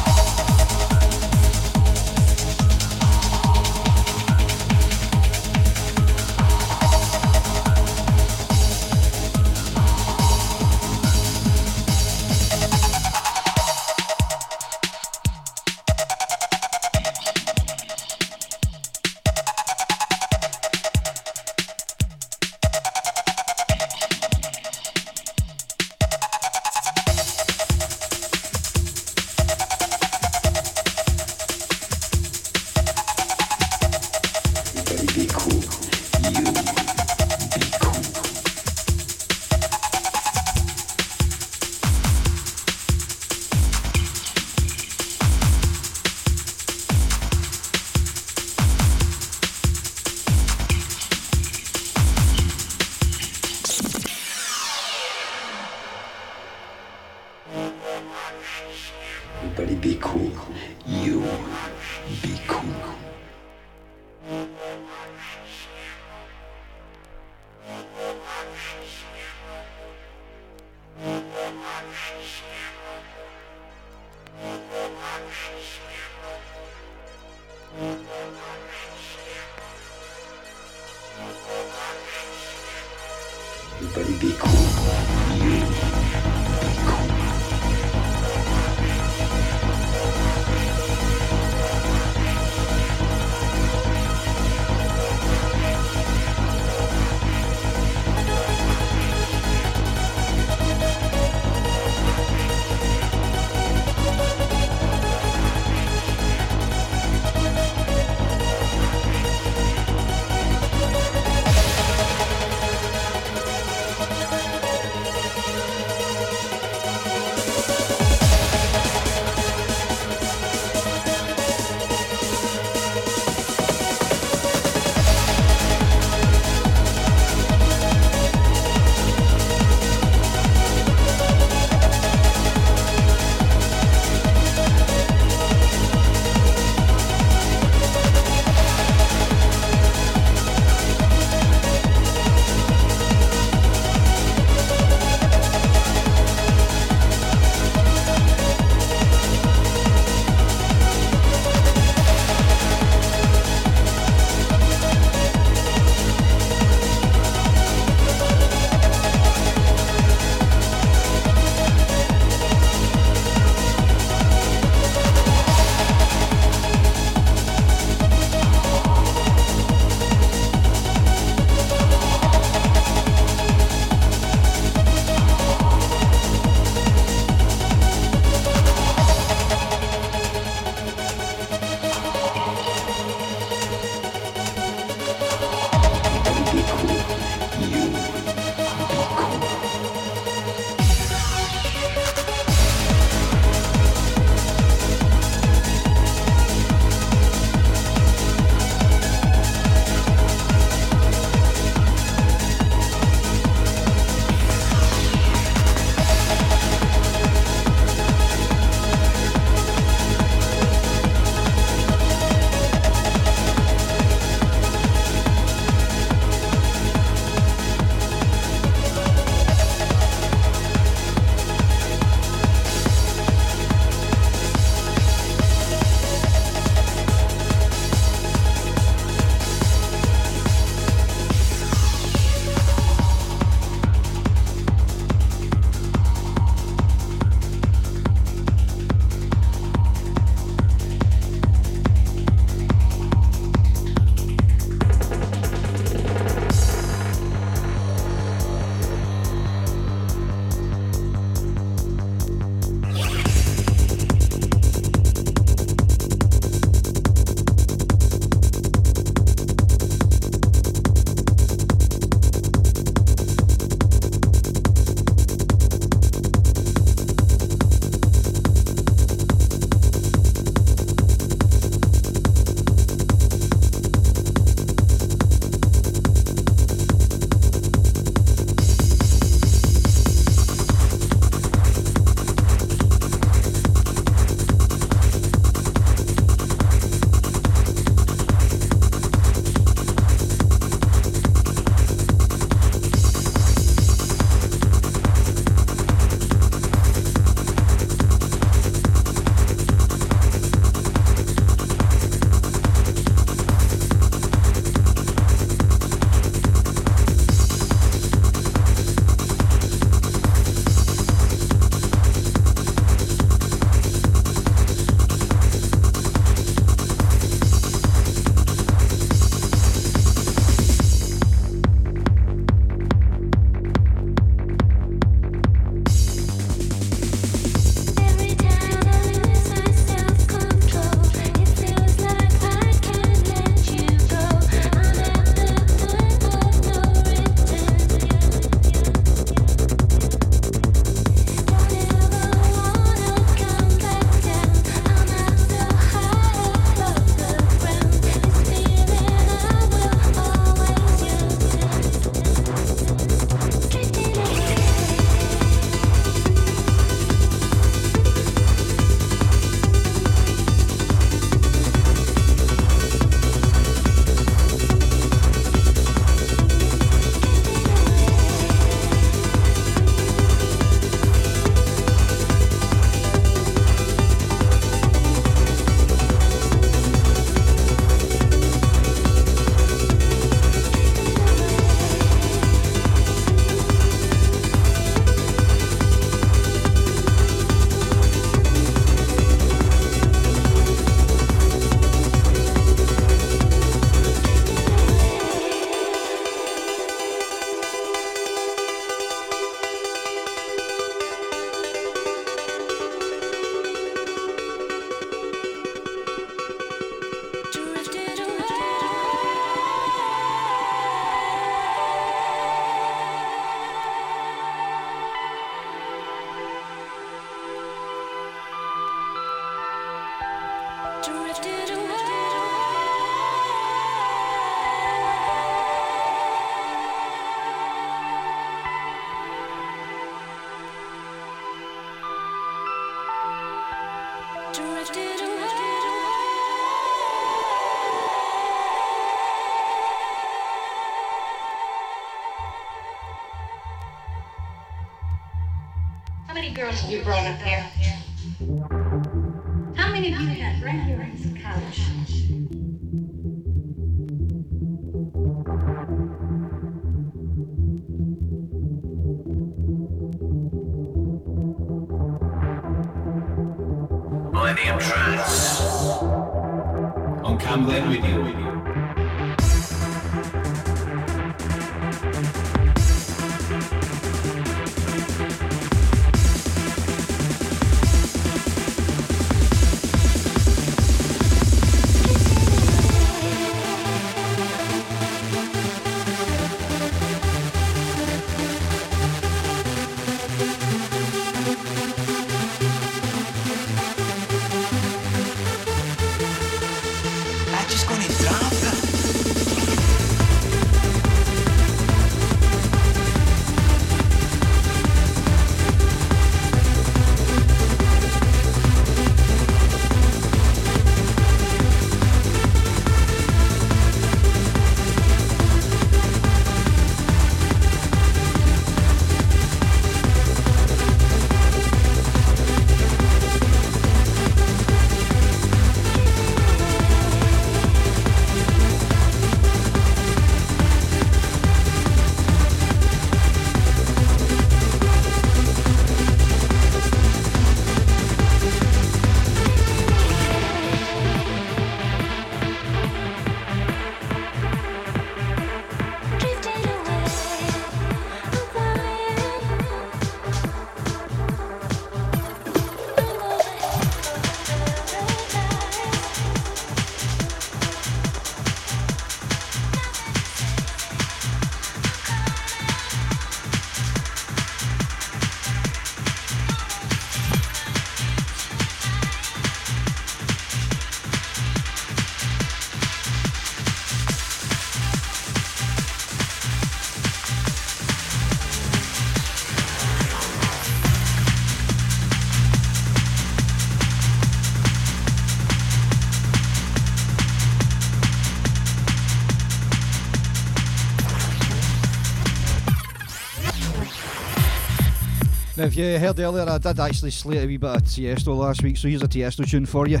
You heard earlier, I did actually slate a wee bit of Tiesto last week, so here's a Tiesto tune for you.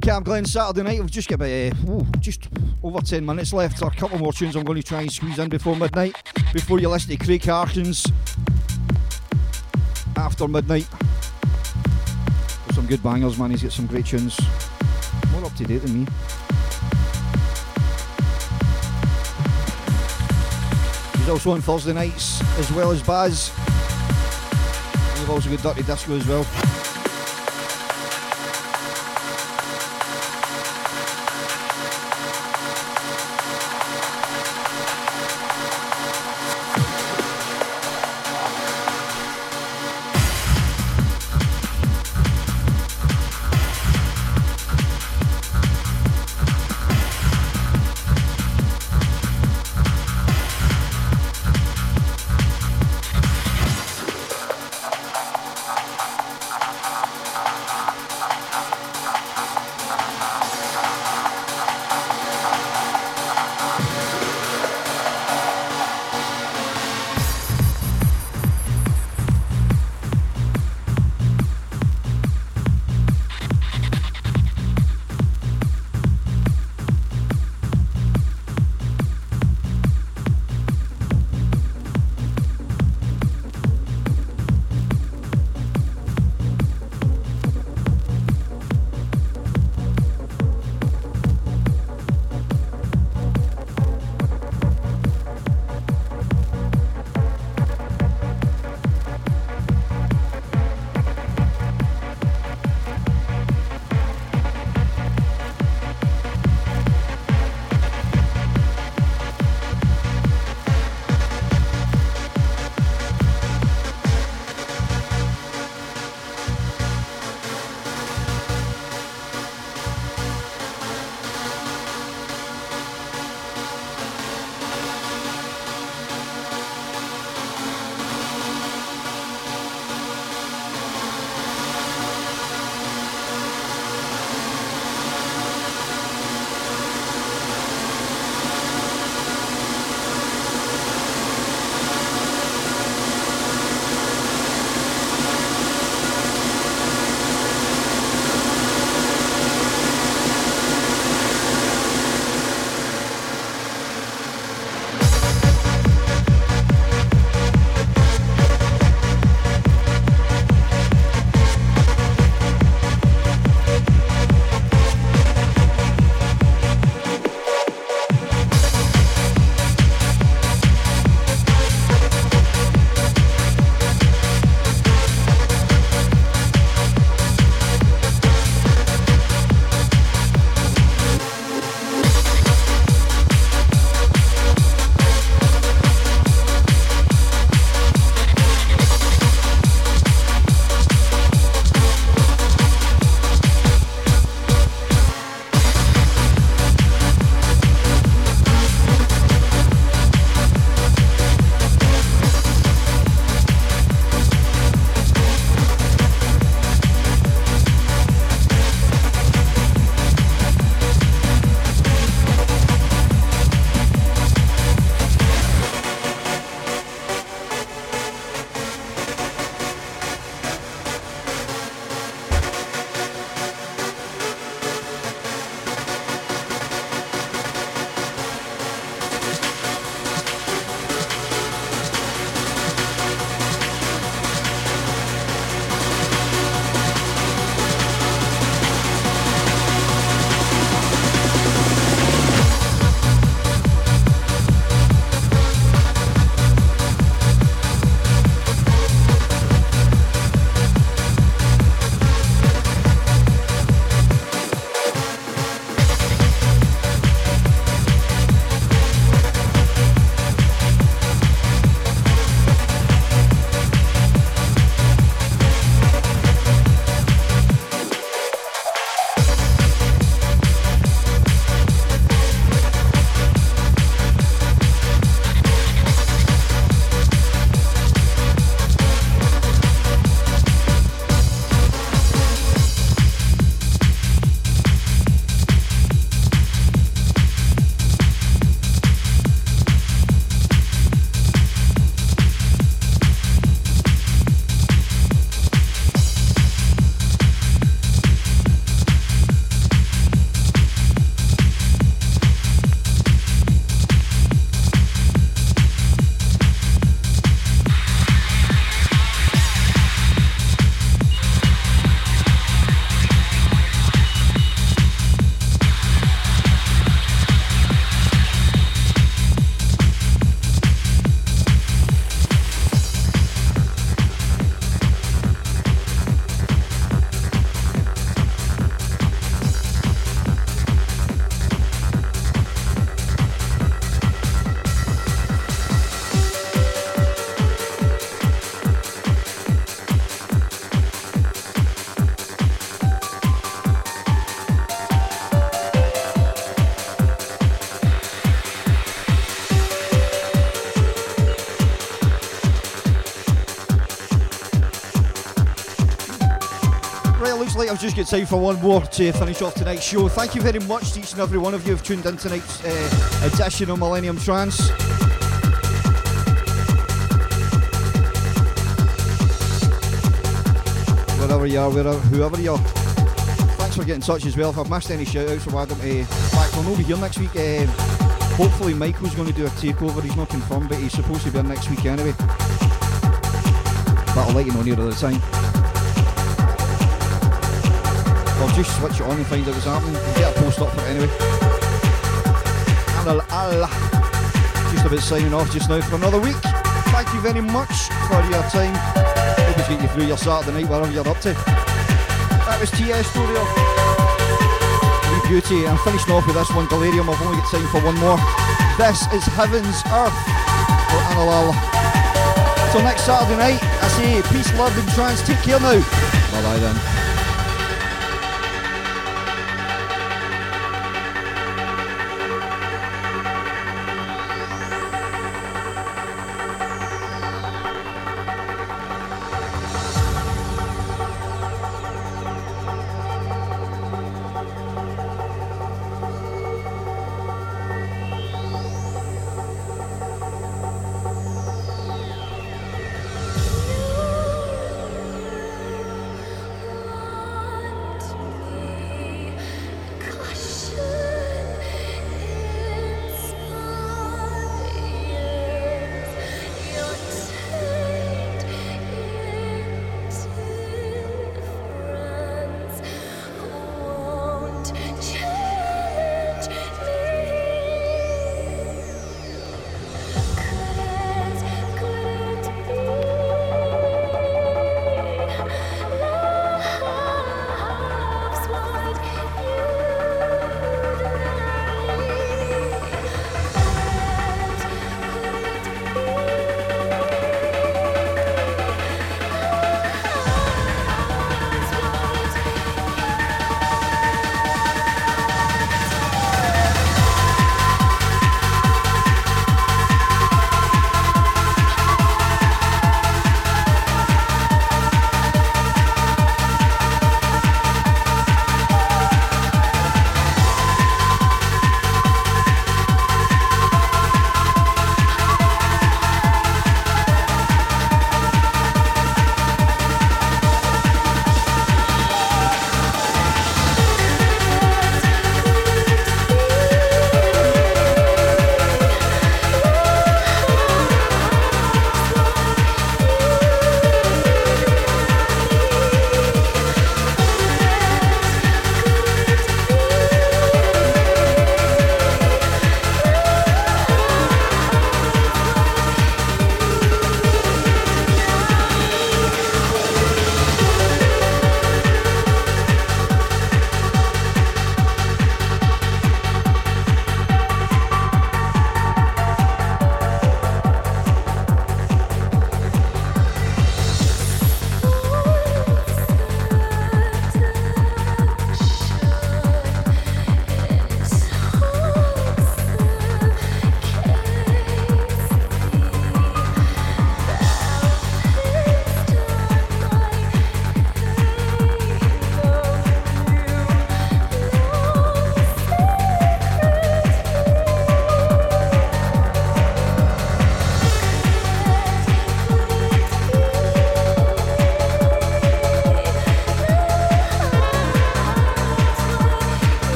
Camglen Saturday night, we've just got about uh, ooh, just over 10 minutes left. A couple more tunes I'm going to try and squeeze in before midnight, before you listen to Craig Harkins after midnight. Some good bangers, man. He's got some great tunes. More up to date than me. He's also on Thursday nights as well as Baz. We've also got Dirty Disco as well. I've just got time for one more to finish off tonight's show. Thank you very much to each and every one of you who've tuned in tonight's uh, edition of Millennium Trance. Wherever you are, wherever, whoever you are. Thanks for getting in touch as well. If I've missed any shout outs, we'll add them to back. We'll not be here next week. Uh, hopefully, Michael's going to do a takeover. He's not confirmed, but he's supposed to be here next week anyway. But I'll let you know nearer the time. I'll just switch it on and find out what's happening. Get a post up for it anyway. And I'll, I'll just about signing off just now for another week. Thank you very much for your time. Hope it's getting you through your Saturday night, whatever you're up to. That was TS Studio. Beauty. I'm finishing off with this one, Galarium. I've only got time for one more. This is Heaven's Earth for Analal. Till next Saturday night, I say peace, love, and trance. Take care now. Bye bye then.